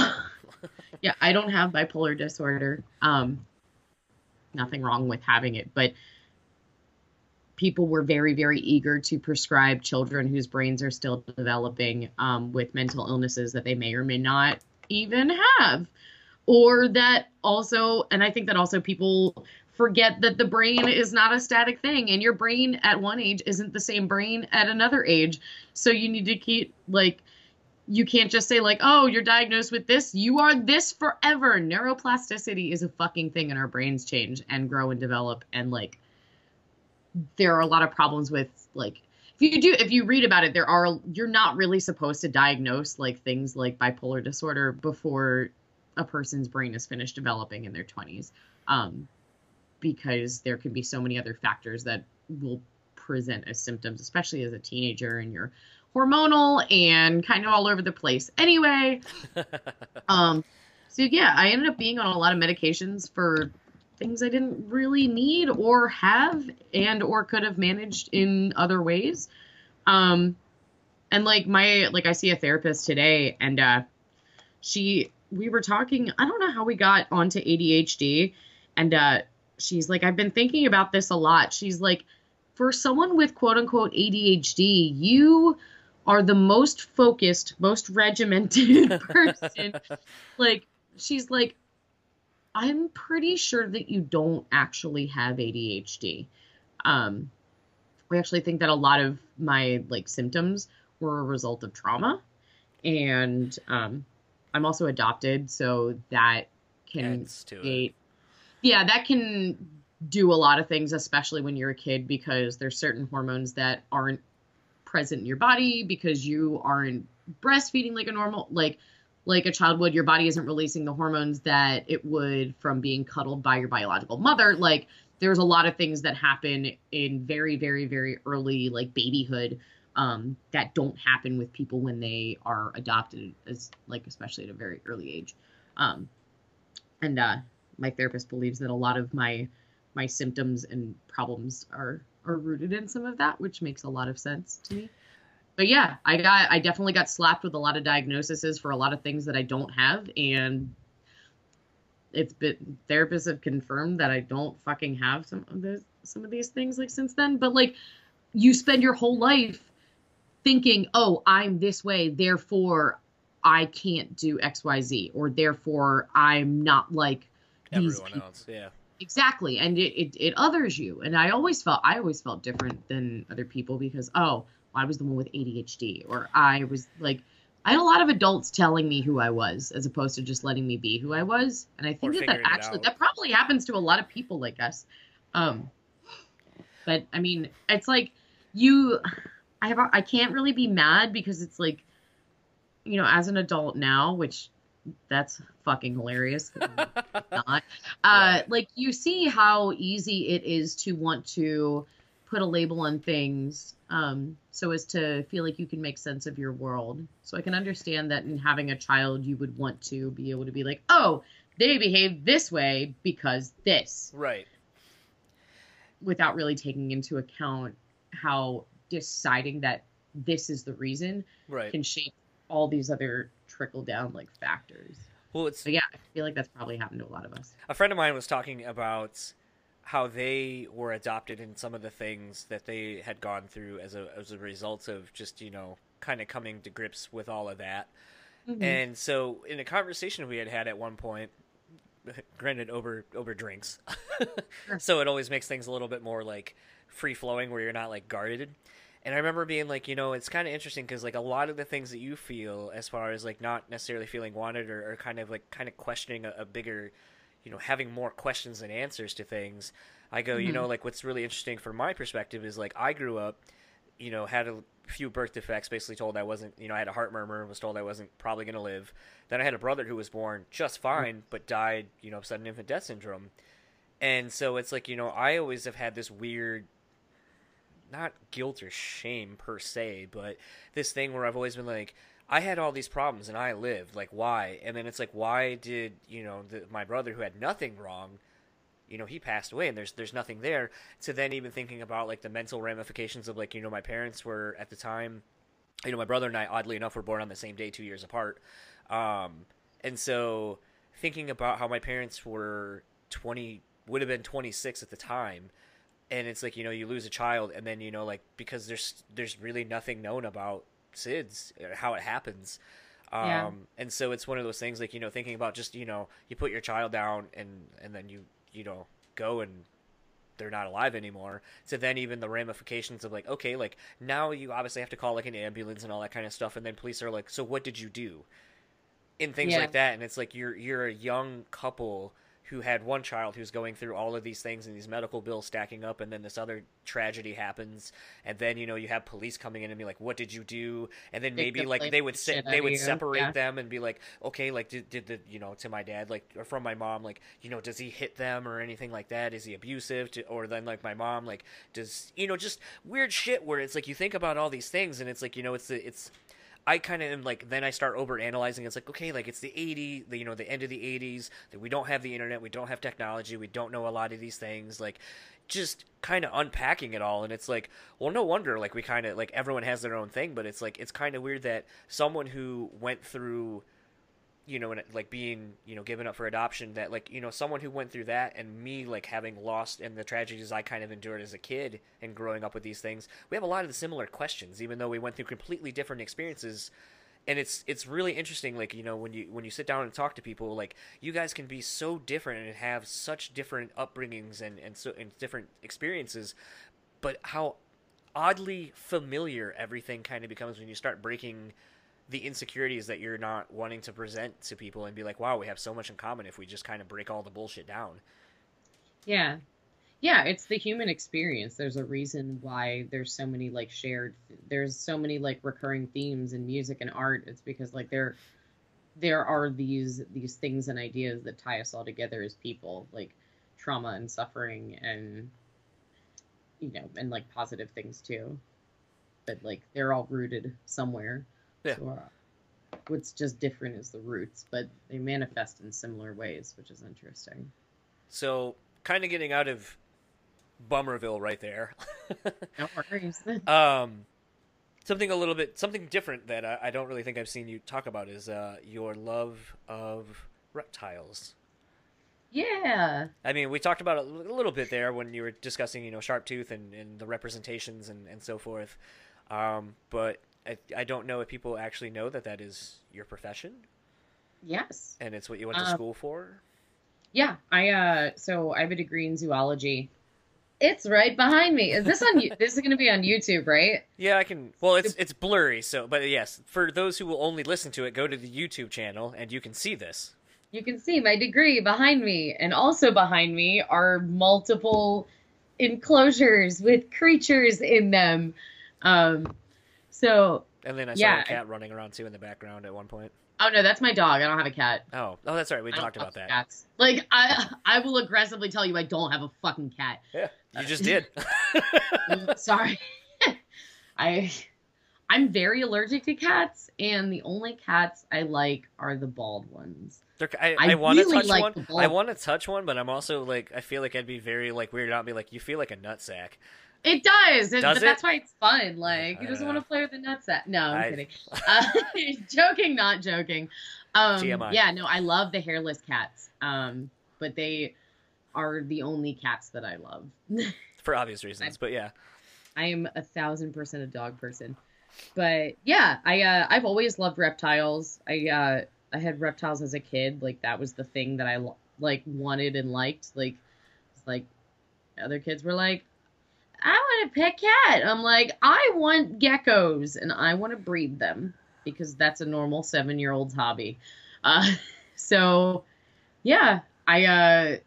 [LAUGHS] yeah, I don't have bipolar disorder. Um, nothing wrong with having it, but people were very, very eager to prescribe children whose brains are still developing um, with mental illnesses that they may or may not even have. Or that also, and I think that also people forget that the brain is not a static thing and your brain at one age isn't the same brain at another age. So you need to keep, like, you can't just say like oh you're diagnosed with this you are this forever neuroplasticity is a fucking thing and our brains change and grow and develop and like there are a lot of problems with like if you do if you read about it there are you're not really supposed to diagnose like things like bipolar disorder before a person's brain is finished developing in their 20s um, because there can be so many other factors that will present as symptoms especially as a teenager and you're hormonal and kind of all over the place. Anyway [LAUGHS] um so yeah i ended up being on a lot of medications for things I didn't really need or have and or could have managed in other ways. Um and like my like I see a therapist today and uh she we were talking I don't know how we got onto ADHD and uh she's like I've been thinking about this a lot. She's like for someone with quote unquote ADHD, you are the most focused, most regimented [LAUGHS] person. [LAUGHS] like she's like I'm pretty sure that you don't actually have ADHD. Um, we actually think that a lot of my like symptoms were a result of trauma, and um, I'm also adopted, so that can. Yeah, that can do a lot of things, especially when you're a kid, because there's certain hormones that aren't present in your body because you aren't breastfeeding like a normal like like a child would, your body isn't releasing the hormones that it would from being cuddled by your biological mother. Like there's a lot of things that happen in very, very, very early like babyhood um, that don't happen with people when they are adopted, as like especially at a very early age. Um, and uh, my therapist believes that a lot of my my symptoms and problems are are rooted in some of that, which makes a lot of sense to me but yeah, I got I definitely got slapped with a lot of diagnoses for a lot of things that I don't have, and it's been therapists have confirmed that I don't fucking have some of this some of these things like since then. But like, you spend your whole life thinking, oh, I'm this way, therefore I can't do X Y Z, or therefore I'm not like these everyone people. else. Yeah. Exactly, and it, it it others you, and I always felt I always felt different than other people because oh I was the one with ADHD, or I was like, I had a lot of adults telling me who I was as opposed to just letting me be who I was. And I think that that actually, that probably happens to a lot of people like us. Um, but I mean, it's like you, I have, I can't really be mad because it's like, you know, as an adult now, which that's fucking hilarious. [LAUGHS] not. Uh, like you see how easy it is to want to put a label on things um, so as to feel like you can make sense of your world. So I can understand that in having a child, you would want to be able to be like, oh, they behave this way because this. Right. Without really taking into account how deciding that this is the reason right. can shape all these other trickle down like factors. Well, it's so yeah, I feel like that's probably happened to a lot of us. A friend of mine was talking about how they were adopted in some of the things that they had gone through as a as a result of just you know kind of coming to grips with all of that. Mm-hmm. And so, in a conversation we had had at one point, [LAUGHS] granted over over drinks, [LAUGHS] so it always makes things a little bit more like free flowing, where you're not like guarded. And I remember being like, you know, it's kind of interesting because like a lot of the things that you feel, as far as like not necessarily feeling wanted or, or kind of like kind of questioning a, a bigger you know having more questions than answers to things i go mm-hmm. you know mm-hmm. like what's really interesting from my perspective is like i grew up you know had a few birth defects basically told i wasn't you know i had a heart murmur and was told i wasn't probably going to live then i had a brother who was born just mm-hmm. fine mm-hmm. but died you know of sudden infant death syndrome and so it's like you know i always have had this weird not guilt or shame per se but this thing where i've always been like I had all these problems and I lived. Like, why? And then it's like, why did you know the, my brother who had nothing wrong you know he passed away and there's there's nothing there to then even thinking about like the mental ramifications of like you know my parents were at the time you know my brother and I oddly enough were born on the same day 2 years apart um and so thinking about how my parents were 20 would have been 26 at the time and it's like you know you lose a child and then you know like because there's there's really nothing known about SIDS how it happens um Yeah. and so it's one of those things like you know thinking about just you know you put your child down and and then you you know go and they're not alive anymore so then even the ramifications of like okay like now you obviously have to call like an ambulance and all that kind of stuff and then police are like so what did you do and things Yeah. like that and it's like you're you're a young couple who had one child who's going through all of these things and these medical bills stacking up and then this other tragedy happens and then you know you have police coming in and be like what did you do and then maybe like they would se- they would you. separate Yeah. them and be like okay like did, did the you know to my dad like or from my mom like you know does he hit them or anything like that is he abusive to, or then like my mom like does you know just weird shit where it's like you think about all these things and it's like you know it's the it's I kind of am like then I start over analyzing. It's like okay, like it's the 80, the, you know, the end of the 80s. That we don't have the internet, we don't have technology, we don't know a lot of these things. Like just kind of unpacking it all, and it's like, well, no wonder. Like we kind of like everyone has their own thing, but it's like it's kind of weird that someone who went through you know, and like being, you know, given up for adoption, that like, you know, someone who went through that and me like having lost and the tragedies I kind of endured as a kid and growing up with these things, we have a lot of the similar questions, even though we went through completely different experiences. And it's it's really interesting, like you know, when you when you sit down and talk to people, like you guys can be so different and have such different upbringings and and so and different experiences, but how oddly familiar everything kind of becomes when you start breaking the insecurities that you're not wanting to present to people and be like, wow, we have so much in common if we just kind of break all the bullshit down. Yeah. Yeah, it's the human experience. There's a reason why there's so many like shared there's so many like recurring themes in music and art. It's because like there there are these these things and ideas that tie us all together as people, like trauma and suffering and you know, and like positive things too. But like they're all rooted somewhere. Yeah. So, uh, what's just different is the roots, but they manifest in similar ways, which is interesting. So, kind of getting out of Bummerville right there. [LAUGHS] No worries. [LAUGHS] um, something a little bit, something different that I, I don't really think I've seen you talk about is uh, your love of reptiles. yeah. I mean, we talked about it a little bit there when you were discussing, you know, Sharptooth and, and the representations and, and so forth. Um, but I, I don't know if people actually know that that is your profession Yes. and it's what you went to Uh, school for. Yeah. I uh so I have a degree in zoology. It's right behind me. Is this on [LAUGHS] this is gonna be on YouTube, right? Yeah, I can. Well, it's it's blurry, so but yes, for those who will only listen to it, go to the YouTube channel and you can see this. You can see my degree behind me. And also behind me are multiple enclosures with creatures in them. Um so And then I saw Yeah. a cat running around too in the background at one point. oh no, that's my dog. I don't have a cat. Oh, oh, that's right. We I talked about that. Cats. Like I I will aggressively tell you I don't have a fucking cat. Yeah, you uh, just did. [LAUGHS] Mm, sorry. [LAUGHS] I I'm very allergic to cats, and the only cats I like are the bald ones. They're- I, I I, want to really touch like one. I want to touch one, but I'm also like, I feel like I'd be very like weird out and be like, you feel like a nutsack. It does, Does but it? that's why it's fun. Like, who doesn't Uh, want to play with the nutsack? No, I'm I- kidding. [LAUGHS] Uh, [LAUGHS] joking, not joking. Um, TMI. Yeah, no, I love the hairless cats, um, but they are the only cats that I love. [LAUGHS] For obvious reasons, but yeah. I am a thousand percent a dog person. But yeah, I uh, I've always loved reptiles. I uh, I had reptiles as a kid. Like that was the thing that I like wanted and liked. Like like other kids were like, I want a pet cat. I'm like, I want geckos and I want to breed them because that's a normal seven year old's hobby. Uh, [LAUGHS] so yeah, I uh,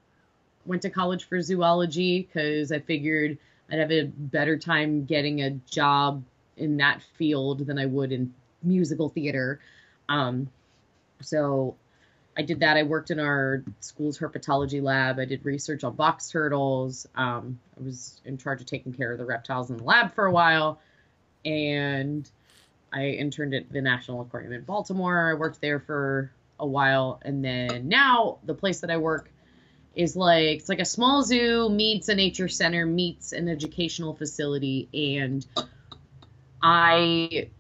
went to college for zoology because I figured I'd have a better time getting a job in that field than I would in musical theater. Um, so I did that. I worked in our school's herpetology lab. I did research on box turtles. Um, I was in charge of taking care of the reptiles in the lab for a while. And I interned at the National Aquarium in Baltimore. I worked there for a while. And then now the place that I work is like it's like a small zoo meets a nature center meets an educational facility and I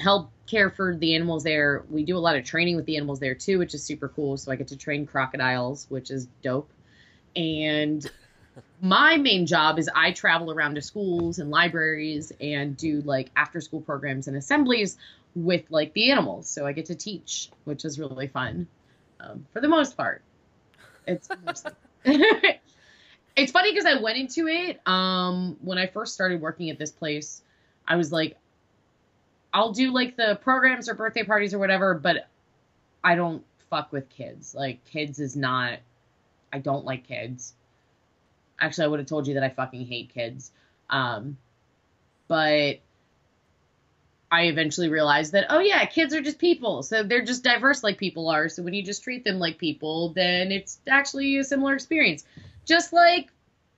help care for the animals there. We do a lot of training with the animals there too, which is super cool. So I get to train crocodiles, which is dope. And [LAUGHS] my main job is I travel around to schools and libraries and do like after school programs and assemblies with like the animals. So I get to teach, which is really fun um, for the most part. It's [LAUGHS] [LAUGHS] it's funny because I went into it um, when I first started working at this place. I was like, I'll do like the programs or birthday parties or whatever, but I don't fuck with kids. Like kids is not. I don't like kids. Actually, I would have told you that I fucking hate kids. Um, but I eventually realized that, oh yeah, kids are just people. So they're just diverse like people are. So when you just treat them like people, then it's actually a similar experience. Just like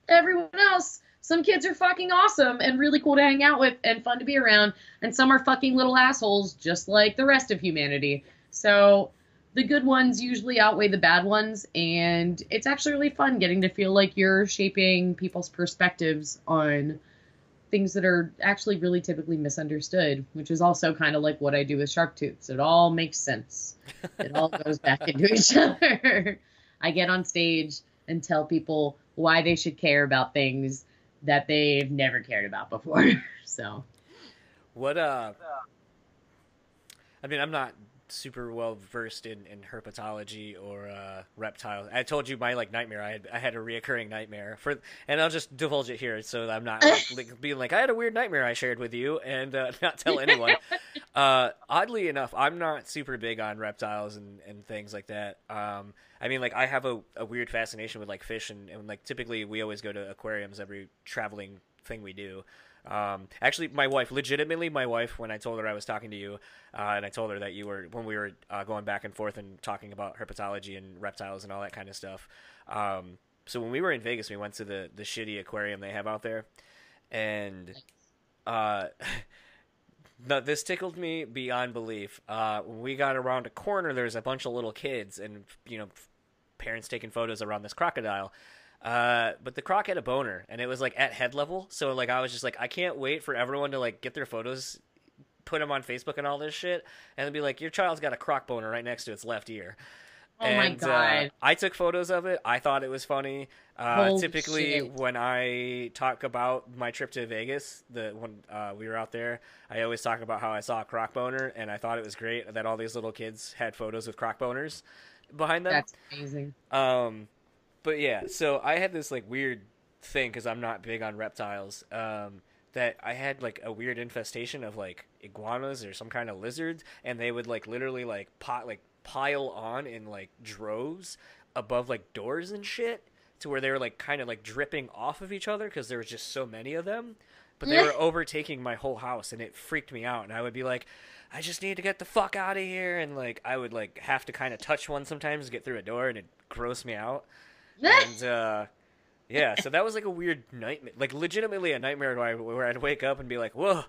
everyone else, some kids are fucking awesome and really cool to hang out with and fun to be around, and some are fucking little assholes just like the rest of humanity. So the good ones usually outweigh the bad ones, and it's actually really fun getting to feel like you're shaping people's perspectives on things that are actually really typically misunderstood, which is also kind of like what I do with Sharptooth's. It all makes sense. It all [LAUGHS] goes back into each other. [LAUGHS] I get on stage and tell people why they should care about things that they've never cared about before. [LAUGHS] so, what uh I mean, I'm not super well versed in, in herpetology or uh, reptiles. I told you my like nightmare. I had I had a reoccurring nightmare for, and I'll just divulge it here so I'm not like, [LAUGHS] being like I had a weird nightmare I shared with you and uh, [LAUGHS] not tell anyone. [LAUGHS] uh, oddly enough, I'm not super big on reptiles and, and things like that. Um, I mean, like I have a, a weird fascination with like fish and, and like typically we always go to aquariums every traveling thing we do. Um, actually, my wife, legitimately, my wife, when I told her I was talking to you, uh, and I told her that you were when we were uh, going back and forth and talking about herpetology and reptiles and all that kind of stuff. Um, so when we were in Vegas, we went to the the shitty aquarium they have out there, and uh, [LAUGHS] no, this tickled me beyond belief. Uh, when we got around a corner, there's a bunch of little kids and you know parents taking photos around this crocodile uh, but the croc had a boner, and it was like at head level. So like I was just like, I can't wait for everyone to like get their photos, put them on Facebook and all this shit, and be like, your child's got a croc boner right next to its left ear. Oh and, my uh, god! Uh, I took photos of it. I thought it was funny. Uh, typically, shit. when I talk about my trip to Vegas, the when uh, we were out there, I always talk about how I saw a croc boner, and I thought it was great that all these little kids had photos with croc boners behind them. That's amazing. Um, but yeah, so I had this like weird thing because I'm not big on reptiles. Um, that I had like a weird infestation of like iguanas or some kind of lizards, and they would like literally like pot like pile on in like droves above like doors and shit to where they were like kind of like dripping off of each other because there was just so many of them. But they were overtaking my whole house, and it freaked me out. And I would be like, I just need to get the fuck out of here. And like I would like have to kind of touch one sometimes to get through a door, and it grossed me out and [LAUGHS] uh, yeah, so that was like a weird nightmare, like legitimately a nightmare where, I, where I'd wake up and be like, whoa,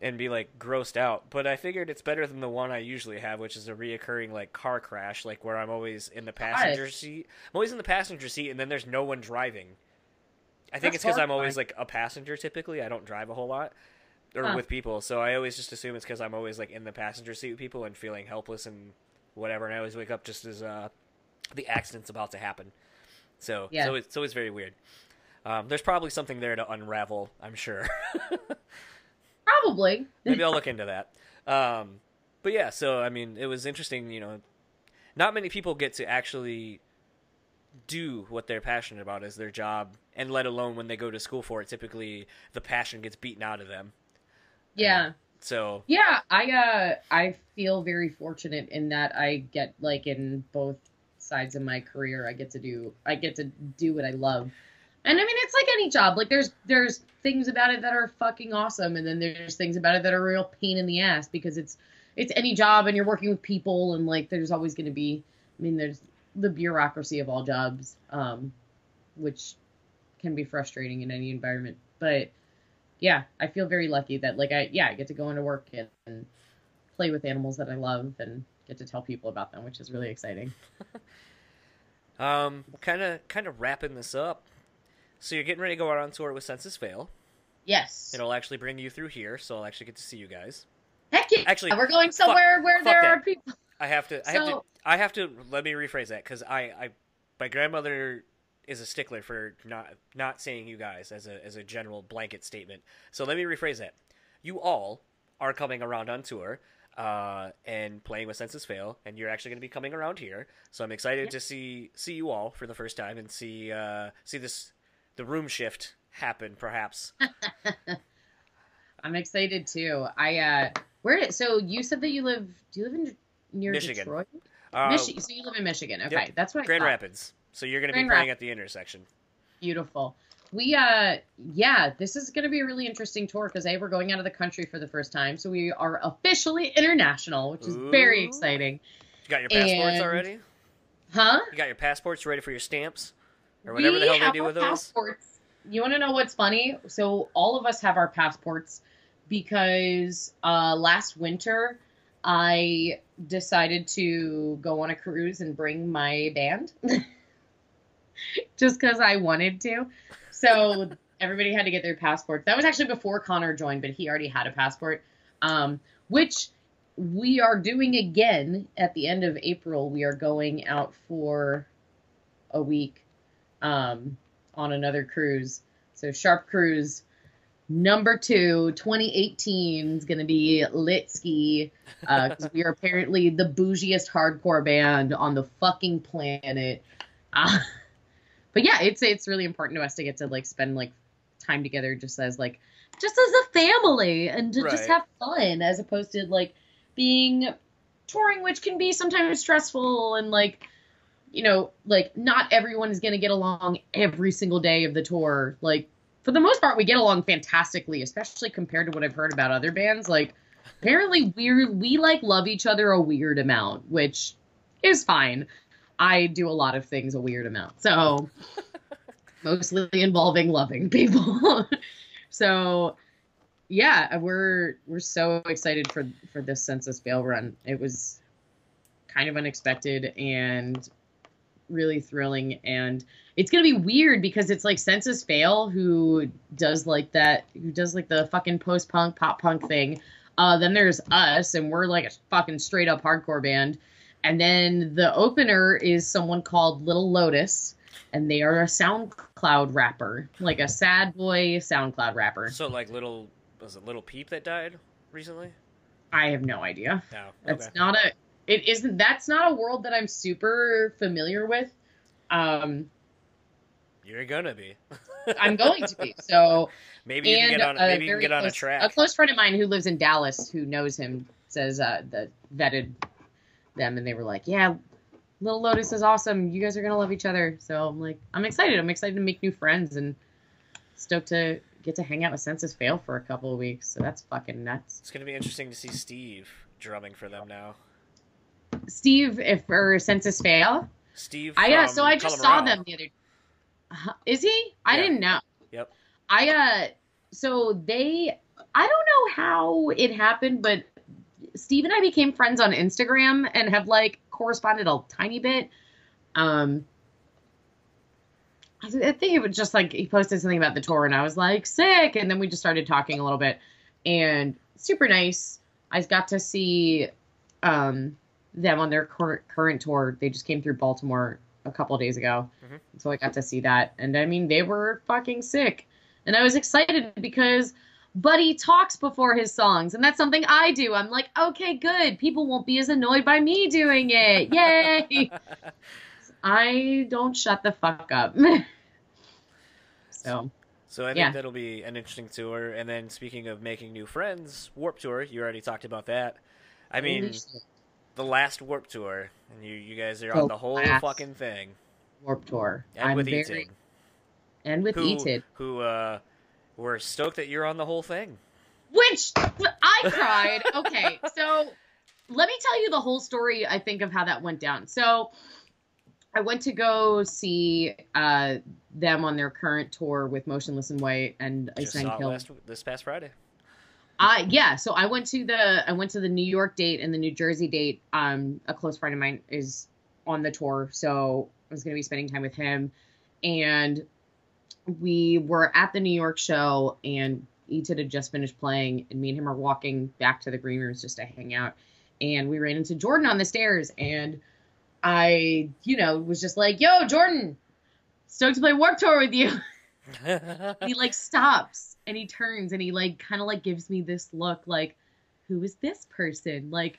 and be like grossed out. But I figured it's better than the one I usually have, which is a reoccurring like car crash, like where I'm always in the passenger nice. seat. I'm always in the passenger seat, and then there's no one driving. I think That's it's because I'm always like a passenger. Typically, I don't drive a whole lot or huh. with people, so I always just assume it's because I'm always like in the passenger seat with people and feeling helpless and whatever. And I always wake up just as uh, the accident's about to happen. So yeah. so it's always very weird. Um, there's probably something there to unravel. I'm sure. [LAUGHS] probably. Maybe I'll look into that. Um, but yeah, so I mean, it was interesting. You know, not many people get to actually do what they're passionate about as their job, and let alone when they go to school for it. Typically, the passion gets beaten out of them. Yeah. Um, so yeah, I uh I feel very fortunate in that I get like in both sides of my career I get to do I get to do what I love. And I mean it's like any job. Like there's there's things about it that are fucking awesome and then there's things about it that are a real pain in the ass because it's it's any job and you're working with people and like there's always going to be I mean there's the bureaucracy of all jobs um which can be frustrating in any environment. But yeah, I feel very lucky that like I yeah, I get to go into work and, and play with animals that I love and get to tell people about them, which is really exciting. [LAUGHS] Um, kind of, kind of wrapping this up. So you're getting ready to go out on tour with Senses Fail. Yes. It'll actually bring you through here, so I'll actually get to see you guys. Heck yeah. Actually, we're going somewhere where fuck there that. are people. I have to. I have to. So- I have to. Let me rephrase that because I, I, my grandmother is a stickler for not not saying you guys as a as a general blanket statement. So let me rephrase that. You all are coming around on tour. Uh, and playing with Senses Fail, and you're actually going to be coming around here. So I'm excited Yep. to see see you all for the first time and see uh, see this the room shift happen, perhaps. [LAUGHS] I'm excited too. I uh, where did so you said that you live? Do you live in near Michigan. Detroit? Uh, Michigan. So you live in Michigan. Okay, yep. that's what I Grand thought. Rapids. So you're going to be playing Rapids. at the intersection. Beautiful. We uh yeah, this is going to be a really interesting tour because a we're going out of the country for the first time, so we are officially international, which is very exciting. You got your passports And- already? Huh? You got your passports ready for your stamps? Or whatever we the hell they do with those? passports. You want to know what's funny? So all of us have our passports because uh, last winter I decided to go on a cruise and bring my band, [LAUGHS] just because I wanted to. So everybody had to get their passports. That was actually before Connor joined, but he already had a passport, um, which we are doing again at the end of April. We are going out for a week um, on another cruise. So Sharp Cruise number two, 2018 is going to be lit ski because we are apparently the bougiest hardcore band on the fucking planet. Uh, but yeah, it's it's really important to us to get to like spend like time together just as like just as a family and to just have fun as opposed to like being touring which can be sometimes stressful and like you know, like not everyone is going to get along every single day of the tour. Like for the most part, we get along fantastically, especially compared to what I've heard about other bands. Like apparently we we like love each other a weird amount, which is fine. I do a lot of things a weird amount, so [LAUGHS] mostly involving loving people. [LAUGHS] so yeah, we're we're so excited for for this Senses Fail run. It was kind of unexpected and really thrilling and it's gonna be weird because it's like Senses Fail who does like that who does like the fucking post-punk pop punk thing uh then there's us and we're like a fucking straight up hardcore band and then the opener is someone called Lil Lotus and they are a soundcloud rapper like a sad boy soundcloud rapper So like little was it Lil Peep that died recently? i have no idea No. That's not a. It isn't. That's not a world that I'm super familiar with. Um, You're gonna be. [LAUGHS] I'm going to be. So, [LAUGHS] maybe you can get on a maybe you can get on a close, track. A close friend of mine who lives in Dallas, who knows him, says uh, that vetted them, and they were like, "Yeah, Lil Lotus is awesome. You guys are gonna love each other." So I'm like, I'm excited. I'm excited to make new friends and stoked to get to hang out with Senses Fail for a couple of weeks. So that's fucking nuts. It's gonna be interesting to see Steve drumming for them now. Steve, if or Senses Fail, Steve. I uh, so I just saw them the other. Uh, is he? I Yeah. didn't know. Yep. I uh, so they, I don't know how it happened, but Steve and I became friends on Instagram and have like corresponded a tiny bit. Um, I th- I think it was just like he posted something about the tour, and I was like sick, and then we just started talking a little bit, and super nice. I got to see um them on their current current tour. They just came through Baltimore a couple days ago, Mhm. so I got to see that, and I mean they were fucking sick, and I was excited because Buddy talks before his songs, and that's something I do. I'm like, okay, good. People won't be as annoyed by me doing it. Yay! [LAUGHS] I don't shut the fuck up. [LAUGHS] so So I think Yeah. that'll be an interesting tour. And then speaking of making new friends, Warped Tour. You already talked about that. I mean, the last Warped Tour, and you you guys are The on the whole last fucking thing, Warped Tour. and I'm with very Etid, and with who Etid. who uh, were stoked that you're on the whole thing. Which I cried. Okay, [LAUGHS] so let me tell you the whole story. I think of how that went down. So I went to go see uh, them on their current tour with Motionless in White and Ice Nine Kill. last this past Friday. Uh yeah, so I went to the I went to the New York date and the New Jersey date. Um, a close friend of mine is on the tour, so I was going to be spending time with him. And we were at the New York show, and Etid had just finished playing, and me and him are walking back to the green rooms just to hang out. And we ran into Jordan on the stairs, and I, you know, was just like, "Yo, Jordan, stoked to play Warped Tour with you." [LAUGHS] he like [LAUGHS] stops and he turns and he like kind of like gives me this look, like, "Who is this person?" Like,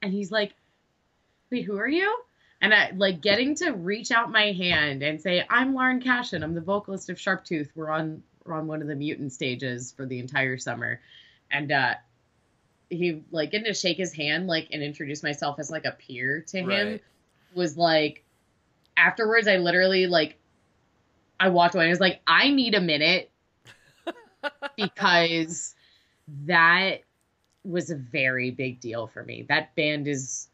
and he's like, "Wait, who are you?" And I like getting to reach out my hand and say, "I'm Lauren Kashan. I'm the vocalist of Sharptooth. We're on we're on one of the mutant stages for the entire summer." And uh he like getting to shake his hand like and introduce myself as like a peer to him Right. was like afterwards I literally like I walked away and I was like, I need a minute [LAUGHS] because that was a very big deal for me. That band is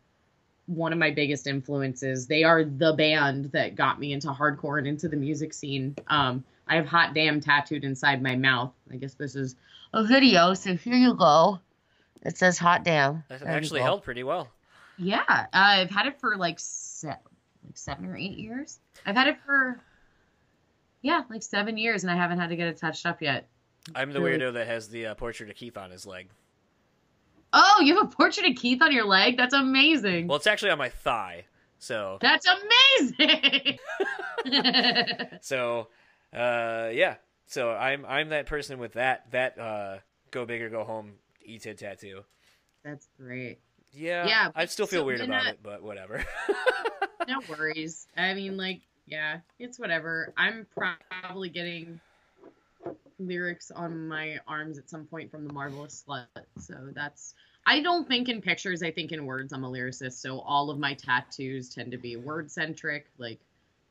one of my biggest influences. They are the band that got me into hardcore and into the music scene. Um, I have hot damn tattooed inside my mouth. I guess this is a video, so here you go. It says hot damn. That actually held pretty well. Yeah, uh, I've had it for like se- like seven or eight years. I've had it for yeah, like seven years, and I haven't had to get it touched up yet. I'm the Really? weirdo that has the uh, portrait of Keith on his leg. Oh, you have a portrait of Keith on your leg? That's amazing. Well, it's actually on my thigh. So, That's amazing. [LAUGHS] [LAUGHS] so, uh, yeah. So I'm I'm that person with that that uh, go big or go home ETID tattoo. That's great. Yeah, Yeah, I still feel so weird about it, but whatever. [LAUGHS] No worries. I mean, like, yeah, it's whatever. I'm probably getting lyrics on my arms at some point from the Marvelous Slut. So that's. I don't think in pictures. I think in words. I'm a lyricist, so all of my tattoos tend to be word centric. Like,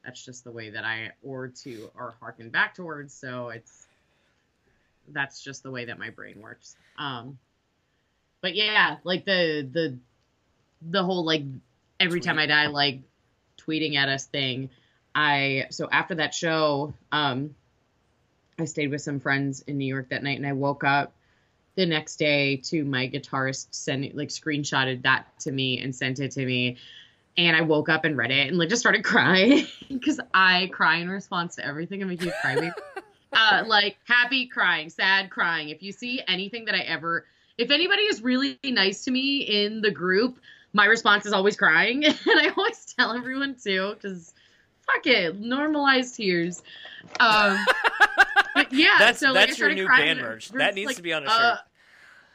that's just the way that I or to or harken back towards. So it's. That's just the way that my brain works. Um. But yeah, like the the the whole like every time I die, like tweeting at us thing. I so after that show, um, I stayed with some friends in New York that night, and I woke up the next day to my guitarist sending like screenshotted that to me and sent it to me, and I woke up and read it and like just started [LAUGHS] crying because I cry in response to everything. I'm a huge crybaby. [LAUGHS] uh, like happy crying, sad crying. If you see anything that I ever, if anybody is really nice to me in the group, my response is always crying, [LAUGHS] and I always tell everyone too, because fuck it, normalize tears. Um, yeah, That's- so like, that's your new band and merch. That needs like, to be on a uh, shirt.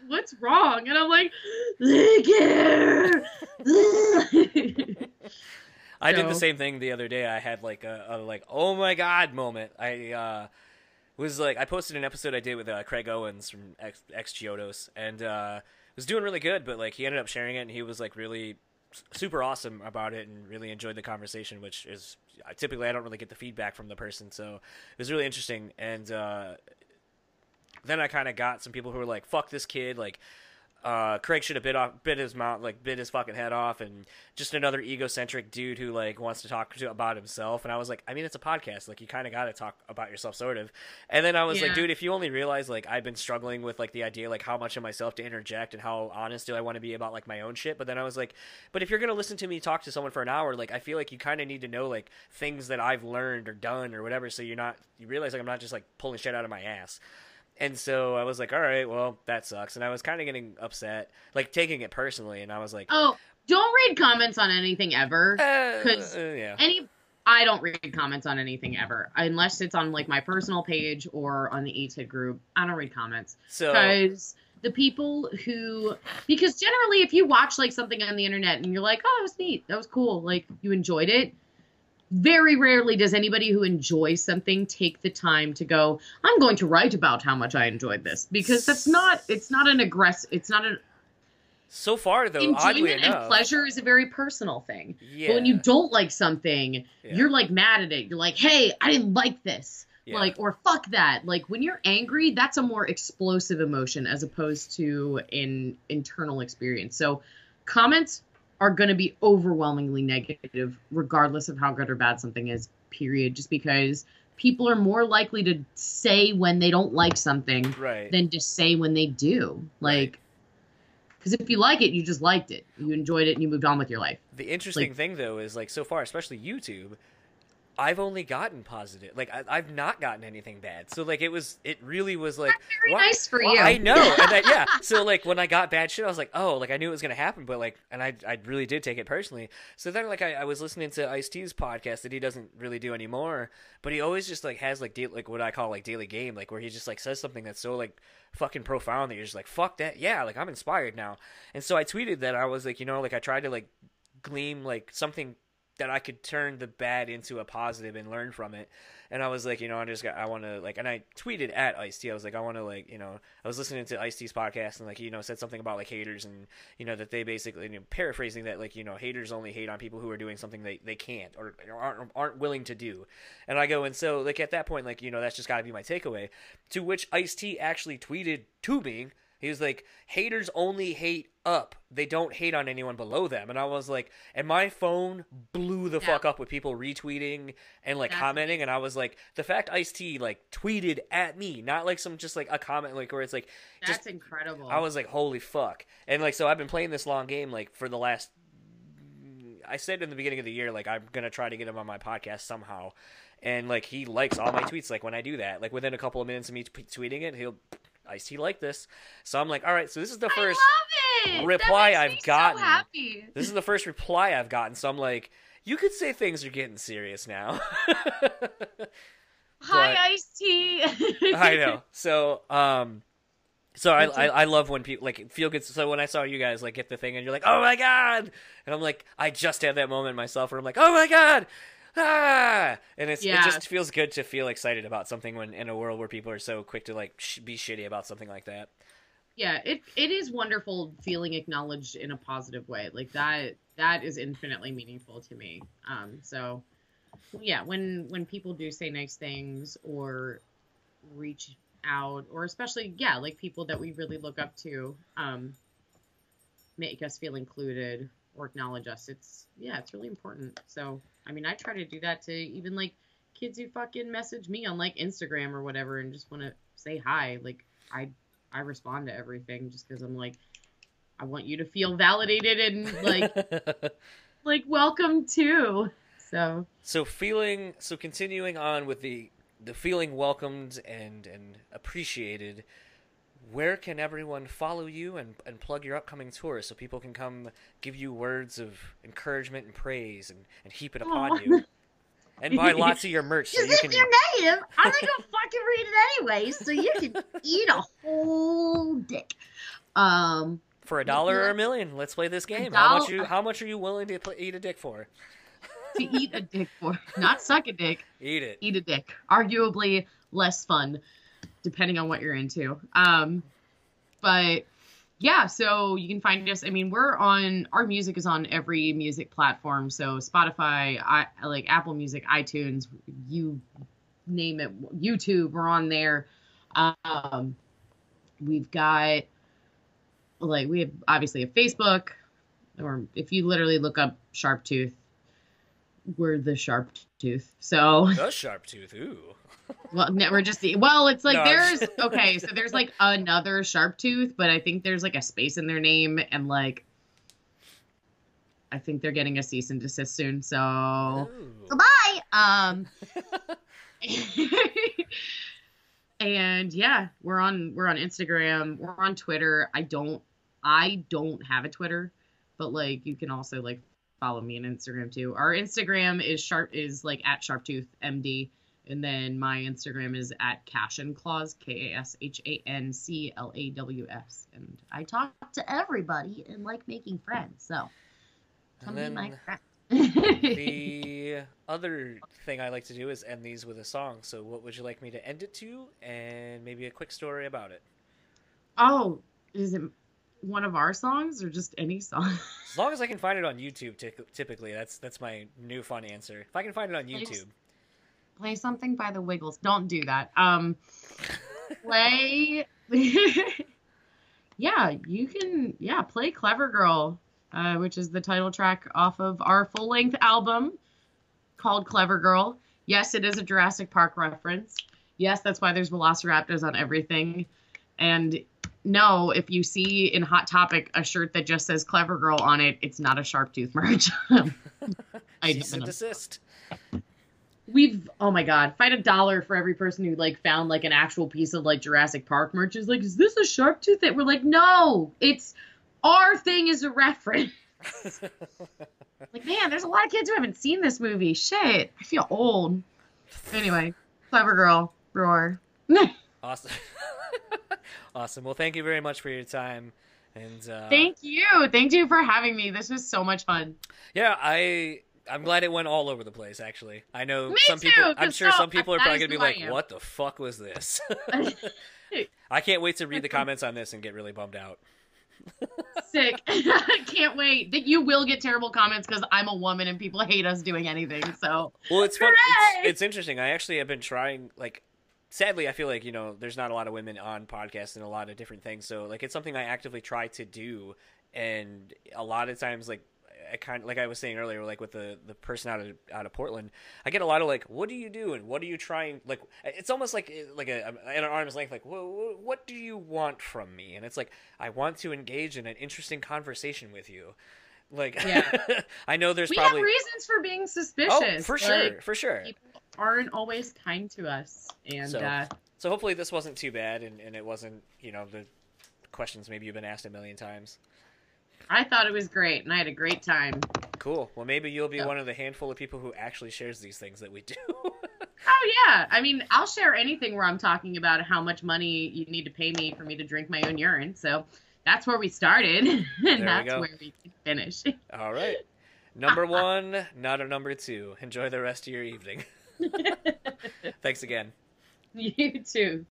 What's wrong? And I'm like. [LAUGHS] I did the same thing the other day. I had like a, a like oh my god moment. I uh, was like I posted an episode I did with uh, Craig Owens from X, X Chiodos, and uh, was doing really good. But like he ended up sharing it, and he was like really super awesome about it, and really enjoyed the conversation. Which is typically I don't really get the feedback from the person, so it was really interesting. And uh, then I kind of got some people who were like, "Fuck this kid!" Like uh, Craig should have bit off, bit his mouth, like bit his fucking head off, and just another egocentric dude who like wants to talk to about himself. And I was like, I mean, it's a podcast, like you kind of got to talk about yourself, sort of. And then I was like, dude, if you only realize like I've been struggling with like the idea like how much of myself to interject and how honest do I want to be about like my own shit. But then I was like, but if you're gonna listen to me talk to someone for an hour, like I feel like you kind of need to know like things that I've learned or done or whatever, so you're not you realize like I'm not just like pulling shit out of my ass. And so I was like, all right, well, that sucks. And I was kind of getting upset, like taking it personally. And I was like, oh, don't read comments on anything ever. uh, 'cause uh, yeah. any I don't read comments on anything ever unless it's on like my personal page or on the ETID group. I don't read comments So because the people who because generally if you watch like something on the internet and you're like, "Oh, that was neat. That was cool." Like you enjoyed it. Very rarely does anybody who enjoys something take the time to go, "I'm going to write about how much I enjoyed this." Because that's not it's not an aggressive it's not an so far though, enjoyment and pleasure is a very personal thing. yeah, But when you don't like something, Yeah. you're like mad at it. You're like, hey, I didn't like this. Yeah. Like, or fuck that. Like, when you're angry, that's a more explosive emotion as opposed to an internal experience. So, comments are going to be overwhelmingly negative, regardless of how good or bad something is, period. Just because people are more likely to say when they don't like something right, than to say when they do. Like, Because if you like it, you just liked it. You enjoyed it and you moved on with your life. The interesting Like- thing though is like so far, especially YouTube, I've only gotten positive. Like I, I've not gotten anything bad. So like it was, it really was like Very why- nice for well, you. I know. [LAUGHS] And I, yeah. So like when I got bad shit, I was like, oh, like I knew it was gonna happen, but like, and I, I really did take it personally. So then like I, I was listening to Ice T's podcast that he doesn't really do anymore, but he always just like has like da- like what I call like daily game, like where he just like says something that's so like fucking profound that you're just like fuck that, yeah, like I'm inspired now. And so I tweeted that I was like, you know, like I tried to like gleam like something that I could turn the bad into a positive and learn from it. And I was like, you know, I just got, I want to like, and I tweeted at Ice T. I was like, I want to like, you know, I was listening to Ice T's podcast and like, you know, said something about like haters and you know that they basically, you know, paraphrasing that like, you know, haters only hate on people who are doing something they they can't or or aren't aren't willing to do. And I go, and so like at that point, like, you know, that's just got to be my takeaway. To which Ice T actually tweeted to me. He was like, haters only hate up. They don't hate on anyone below them. And I was like, and my phone blew the Yeah. fuck up with people retweeting and like That's commenting. And I was like, the fact Ice T like tweeted at me, not like some just like a comment like where it's like, That's just incredible. I was like, holy fuck. And like, so I've been playing this long game like for the last. I said in the beginning of the year, like, I'm going to try to get him on my podcast somehow. And like, he likes all my tweets. Like, when I do that, like, within a couple of minutes of me t- tweeting it, he'll. Ice T like this. So I'm like, all right, so this is the first. I love it. reply I've gotten. So. This is the first reply I've gotten. So I'm like, you could say things are getting serious now. [LAUGHS] Hi, Ice T. [LAUGHS] I know. So, um, so I, I I love when people like feel good. So when I saw you guys like get the thing and you're like, oh my god, and I'm like, I just had that moment myself where I'm like, oh my god. Ah! And it's, Yeah. it just feels good to feel excited about something when in a world where people are so quick to like sh- be shitty about something like that. yeah it it is wonderful feeling acknowledged in a positive way like that that is infinitely meaningful to me um so yeah when when people do say nice things or reach out or especially yeah like people that we really look up to um make us feel included or acknowledge us it's yeah it's really important so i mean i try to do that to even like kids who fucking message me on like instagram or whatever and just want to say hi like i i respond to everything just because i'm like i want you to feel validated and like [LAUGHS] like welcome too so So feeling so continuing on with the the feeling welcomed and and appreciated. Where can everyone follow you and, and plug your upcoming tour so people can come give you words of encouragement and praise and, and heap it upon Aw. you? And buy [LAUGHS] lots of your merch so Because you if can you're native, I'm not gonna [LAUGHS] fucking read it anyway, so you can eat a whole dick. Um, for a dollar or a million. Let's play this game. How much you how much are you willing to pl- eat a dick for? to eat a dick for not suck a dick [LAUGHS] Eat it. eat a dick arguably less fun depending on what you're into um but yeah so you can find us i mean we're on our music is on every music platform so spotify i like apple music itunes you name it youtube we're on there um we've got like we have obviously a facebook or if you literally look up Sharptooth we're the sharp tooth so The [LAUGHS] Sharptooth. Ooh. Well, no, we're just well. It's like No, there's just- [LAUGHS] okay, so there's like another sharp tooth, but I think there's like a space in their name, and like I think they're getting a cease and desist soon. So Ooh. goodbye. um, [LAUGHS] and yeah, we're on we're on Instagram, we're on Twitter. I don't I don't have a Twitter, but like you can also like follow me on Instagram too. Our Instagram is sharp is like at sharptooth MD. And then my Instagram is at Kashan Claws, K A S H A N C L A W S. And I talk To everybody and like making friends, so come And be my friend. the other thing I like to do is end these with a song. So, what would you like me to end it to, and maybe a quick story about it? oh, is it one of our songs or just any song? As long as I can find it on YouTube, typically that's that's my new fun answer. If I can find it on. YouTube, play something by the Wiggles. Don't do that. Um, [LAUGHS] play. [LAUGHS] yeah, you can. Yeah, play "Clever Girl," uh, which is the title track off of our full length album called "Clever Girl." Yes, it is a Jurassic Park reference. Yes, that's why there's velociraptors on everything. And no, if you see in Hot Topic a shirt that just says Clever Girl on it, it's not a Sharptooth merch. [LAUGHS] I Cease don't and desist. We've oh my god, find a dollar for every person who like found like an actual piece of like Jurassic Park merch. Is like, is this a Sharptooth? That we're like, no, it's our thing is a reference. [LAUGHS] like, man, there's a lot of kids who haven't seen this movie. Shit, I feel old. Anyway, Clever Girl, roar. [LAUGHS] Awesome. [LAUGHS] awesome. Well, thank you very much for your time. And uh, Thank you. Thank you for having me. This was so much fun. yeah, I I'm glad it went all over the place. Actually, I know Me some too, people. I'm sure so- some people are probably gonna be like. "What the fuck was this?" [LAUGHS] [LAUGHS] I can't wait to read the comments on this and get really bummed out. [LAUGHS] Sick. I can't wait. That you will get terrible comments because I'm a woman and people hate us doing anything. So Well, it's fun. It's, it's interesting. I actually have been trying. Like, sadly, I feel like you know, there's not a lot of women on podcasts and a lot of different things. So, like, it's something I actively try to do, and a lot of times, like. I kind of like I was saying earlier, like with the the person out of out of Portland, I get a lot of like, "What do you do?" and "What are you trying?" Like, it's almost like like a at an arm's length, like, "What what do you want from me?" And it's like, I want to engage in an interesting conversation with you. Like, Yeah. [LAUGHS] I know there's we probably have reasons for being suspicious. oh for sure, Like, for sure. people aren't always kind to us, and So- uh, So hopefully this wasn't too bad, and, and it wasn't you know the questions maybe you've been asked a million times. I thought it was great, and I had a great time. Cool. Well, maybe you'll be Yeah. one of the handful of people who actually shares these things that we do. [LAUGHS] Oh yeah, I mean, I'll share anything where I'm talking about how much money you need to pay me for me to drink my own urine. So that's where we started, [LAUGHS] and we that's go. where we finish. [LAUGHS] All right. Number one, not a number two. Enjoy the rest of your evening. Thanks again. you too.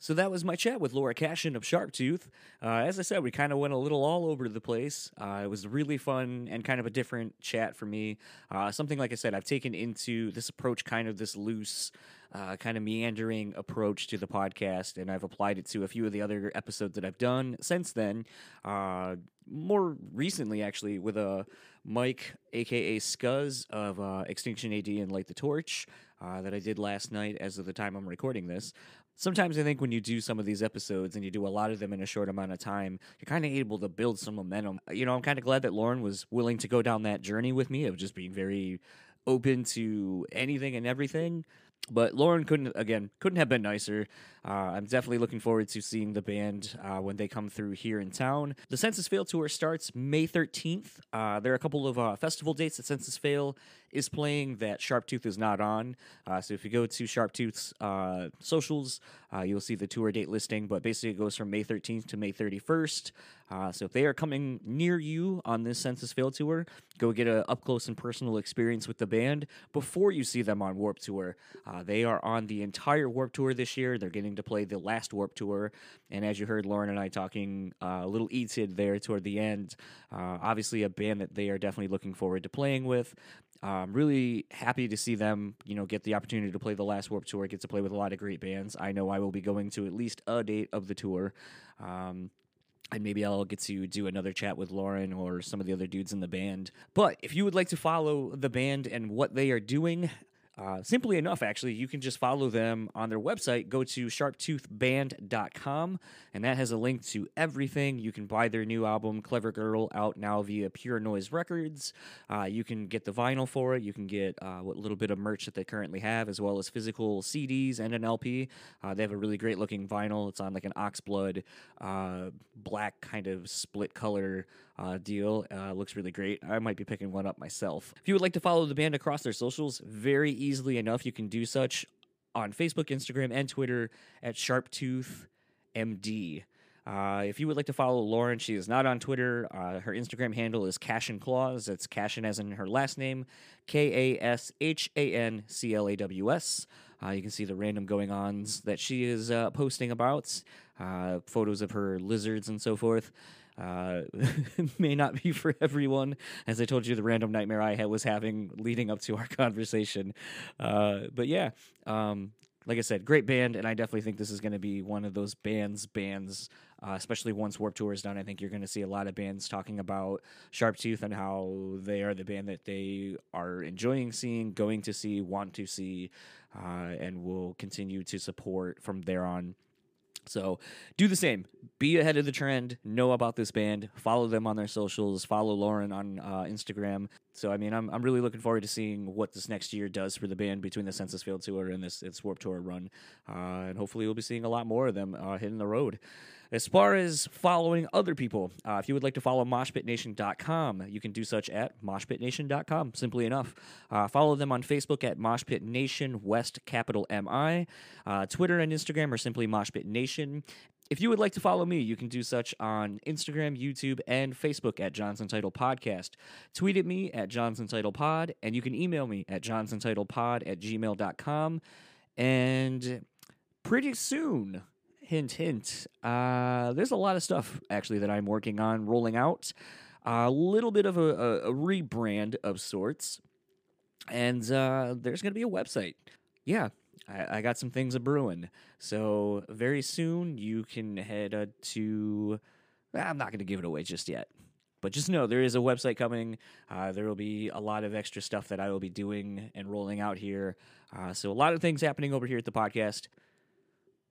So that was my chat with Laura Kashan of Sharptooth. Uh, as I said, we kind of went a little all over the place. Uh, it was really fun and kind of a different chat for me. Uh, something like I said, I've taken into this approach, kind of this loose, uh, kind of meandering approach to the podcast, and I've applied it to a few of the other episodes that I've done since then. Uh, more recently, actually, with a Mike, aka Scuzz of uh, Extinction AD and Light the Torch, uh, that I did last night as of the time I'm recording this sometimes I think when you do some of these episodes and you do a lot of them in a short amount of time, you're kind of able to build some momentum. You know, I'm kind of glad that Lauren was willing to go down that journey with me of just being very open to anything and everything. But Lauren couldn't, again, couldn't have been nicer. Uh, I'm definitely looking forward to seeing the band uh, when they come through here in town. The Senses Fail tour starts May 13th. Uh, there are a couple of uh, festival dates that Senses Fail is playing that Sharptooth is not on. Uh, so if you go to Sharptooth's uh, socials, uh, you'll see the tour date listing. But basically, it goes from May 13th to May 31st. Uh, so if they are coming near you on this Senses Fail tour, go get a up close and personal experience with the band before you see them on Warped Tour. Uh, they are on the entire Warped Tour this year. They're getting to play the last Warped Tour, and as you heard Lauren and I talking uh, a little eated there toward the end, obviously a band that they are definitely looking forward to playing with. I'm really happy to see them, you know, get the opportunity to play the last Warped Tour, get to play with a lot of great bands. I know I will be going to at least a date of the tour. Um, and maybe I'll get to do another chat with Lauren or some of the other dudes in the band. But if you would like to follow the band and what they are doing, uh, simply enough, actually, you can just follow them on their website. Go to sharptoothband.com, and that has a link to everything. You can buy their new album, Clever Girl, out now via Pure Noise Records. Uh, you can get the vinyl for it. You can get uh, what little bit of merch that they currently have, as well as physical CDs and an LP. Uh, they have a really great looking vinyl. It's on like an oxblood uh, black kind of split color uh, deal. Uh, looks really great. I might be picking one up myself. If you would like to follow the band across their socials, very easily enough, you can do such on Facebook, Instagram, and Twitter at SharptoothMD. Uh, if you would like to follow Lauren, she is not on Twitter. Uh, her Instagram handle is Kashan Claws. That's Kashan as in her last name, K A S H A N C L A W S. Uh, you can see the random going ons that she is uh, posting about, uh, photos of her lizards and so forth. Uh, [LAUGHS] may not be for everyone. As I told you, the random nightmare I had was having leading up to our [LAUGHS] conversation. Uh, but yeah, um, like I said, great band, and I definitely think this is going to be one of those bands, bands, uh, especially once Warped Tour is done. I think you're going to see a lot of bands talking about Sharptooth and how they are the band that they are enjoying seeing, going to see, want to see, uh, and will continue to support from there on. So do the same. Be ahead of the trend. Know about this band. Follow them on their socials. Follow Lauren on uh, Instagram. So I mean, I'm I'm really looking forward to seeing what this next year does for the band between the Senses Fail tour and this its Warped Tour run, uh, and hopefully we'll be seeing a lot more of them uh, hitting the road. As far as following other people, uh, if you would like to follow moshpitnation.com, you can do such at moshpitnation.com, simply enough. Uh, follow them on Facebook at moshpitnation, West capital M-I. Uh, Twitter and Instagram are simply moshpitnation. If you would like to follow me, you can do such on Instagram, YouTube, and Facebook at Johnson Title Podcast. Tweet at me at Johnson Title Pod, and you can email me at johnsontitlepod at gmail.com. And pretty soon, hint, hint. Uh, there's a lot of stuff actually that I'm working on rolling out. A little bit of a, a, a rebrand of sorts, and uh, there's going to be a website. Yeah, I, I, got some things a brewing. So very soon you can head uh, to. I'm not going to give it away just yet. But just know there is a website coming. Uh, there will be a lot of extra stuff that I will be doing and rolling out here. Uh, so, a lot of things happening over here at the podcast.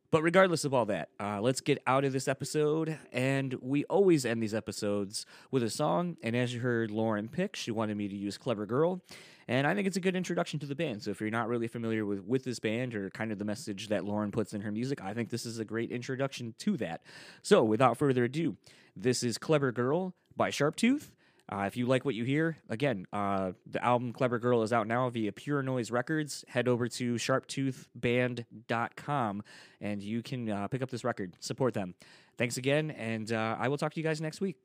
But regardless of all that, uh, let's get out of this episode. And we always end these episodes with a song. And as you heard Lauren pick, she wanted me to use Clever Girl. And I think it's a good introduction to the band. So if you're not really familiar with, with this band or kind of the message that Lauren puts in her music, I think this is a great introduction to that. So without further ado, this is Clever Girl by Sharptooth. Uh, if you like what you hear, again, uh, the album Clever Girl is out now via Pure Noise Records. Head over to sharptoothband.com and you can uh, pick up this record. Support them. Thanks again, and uh, I will talk to you guys next week.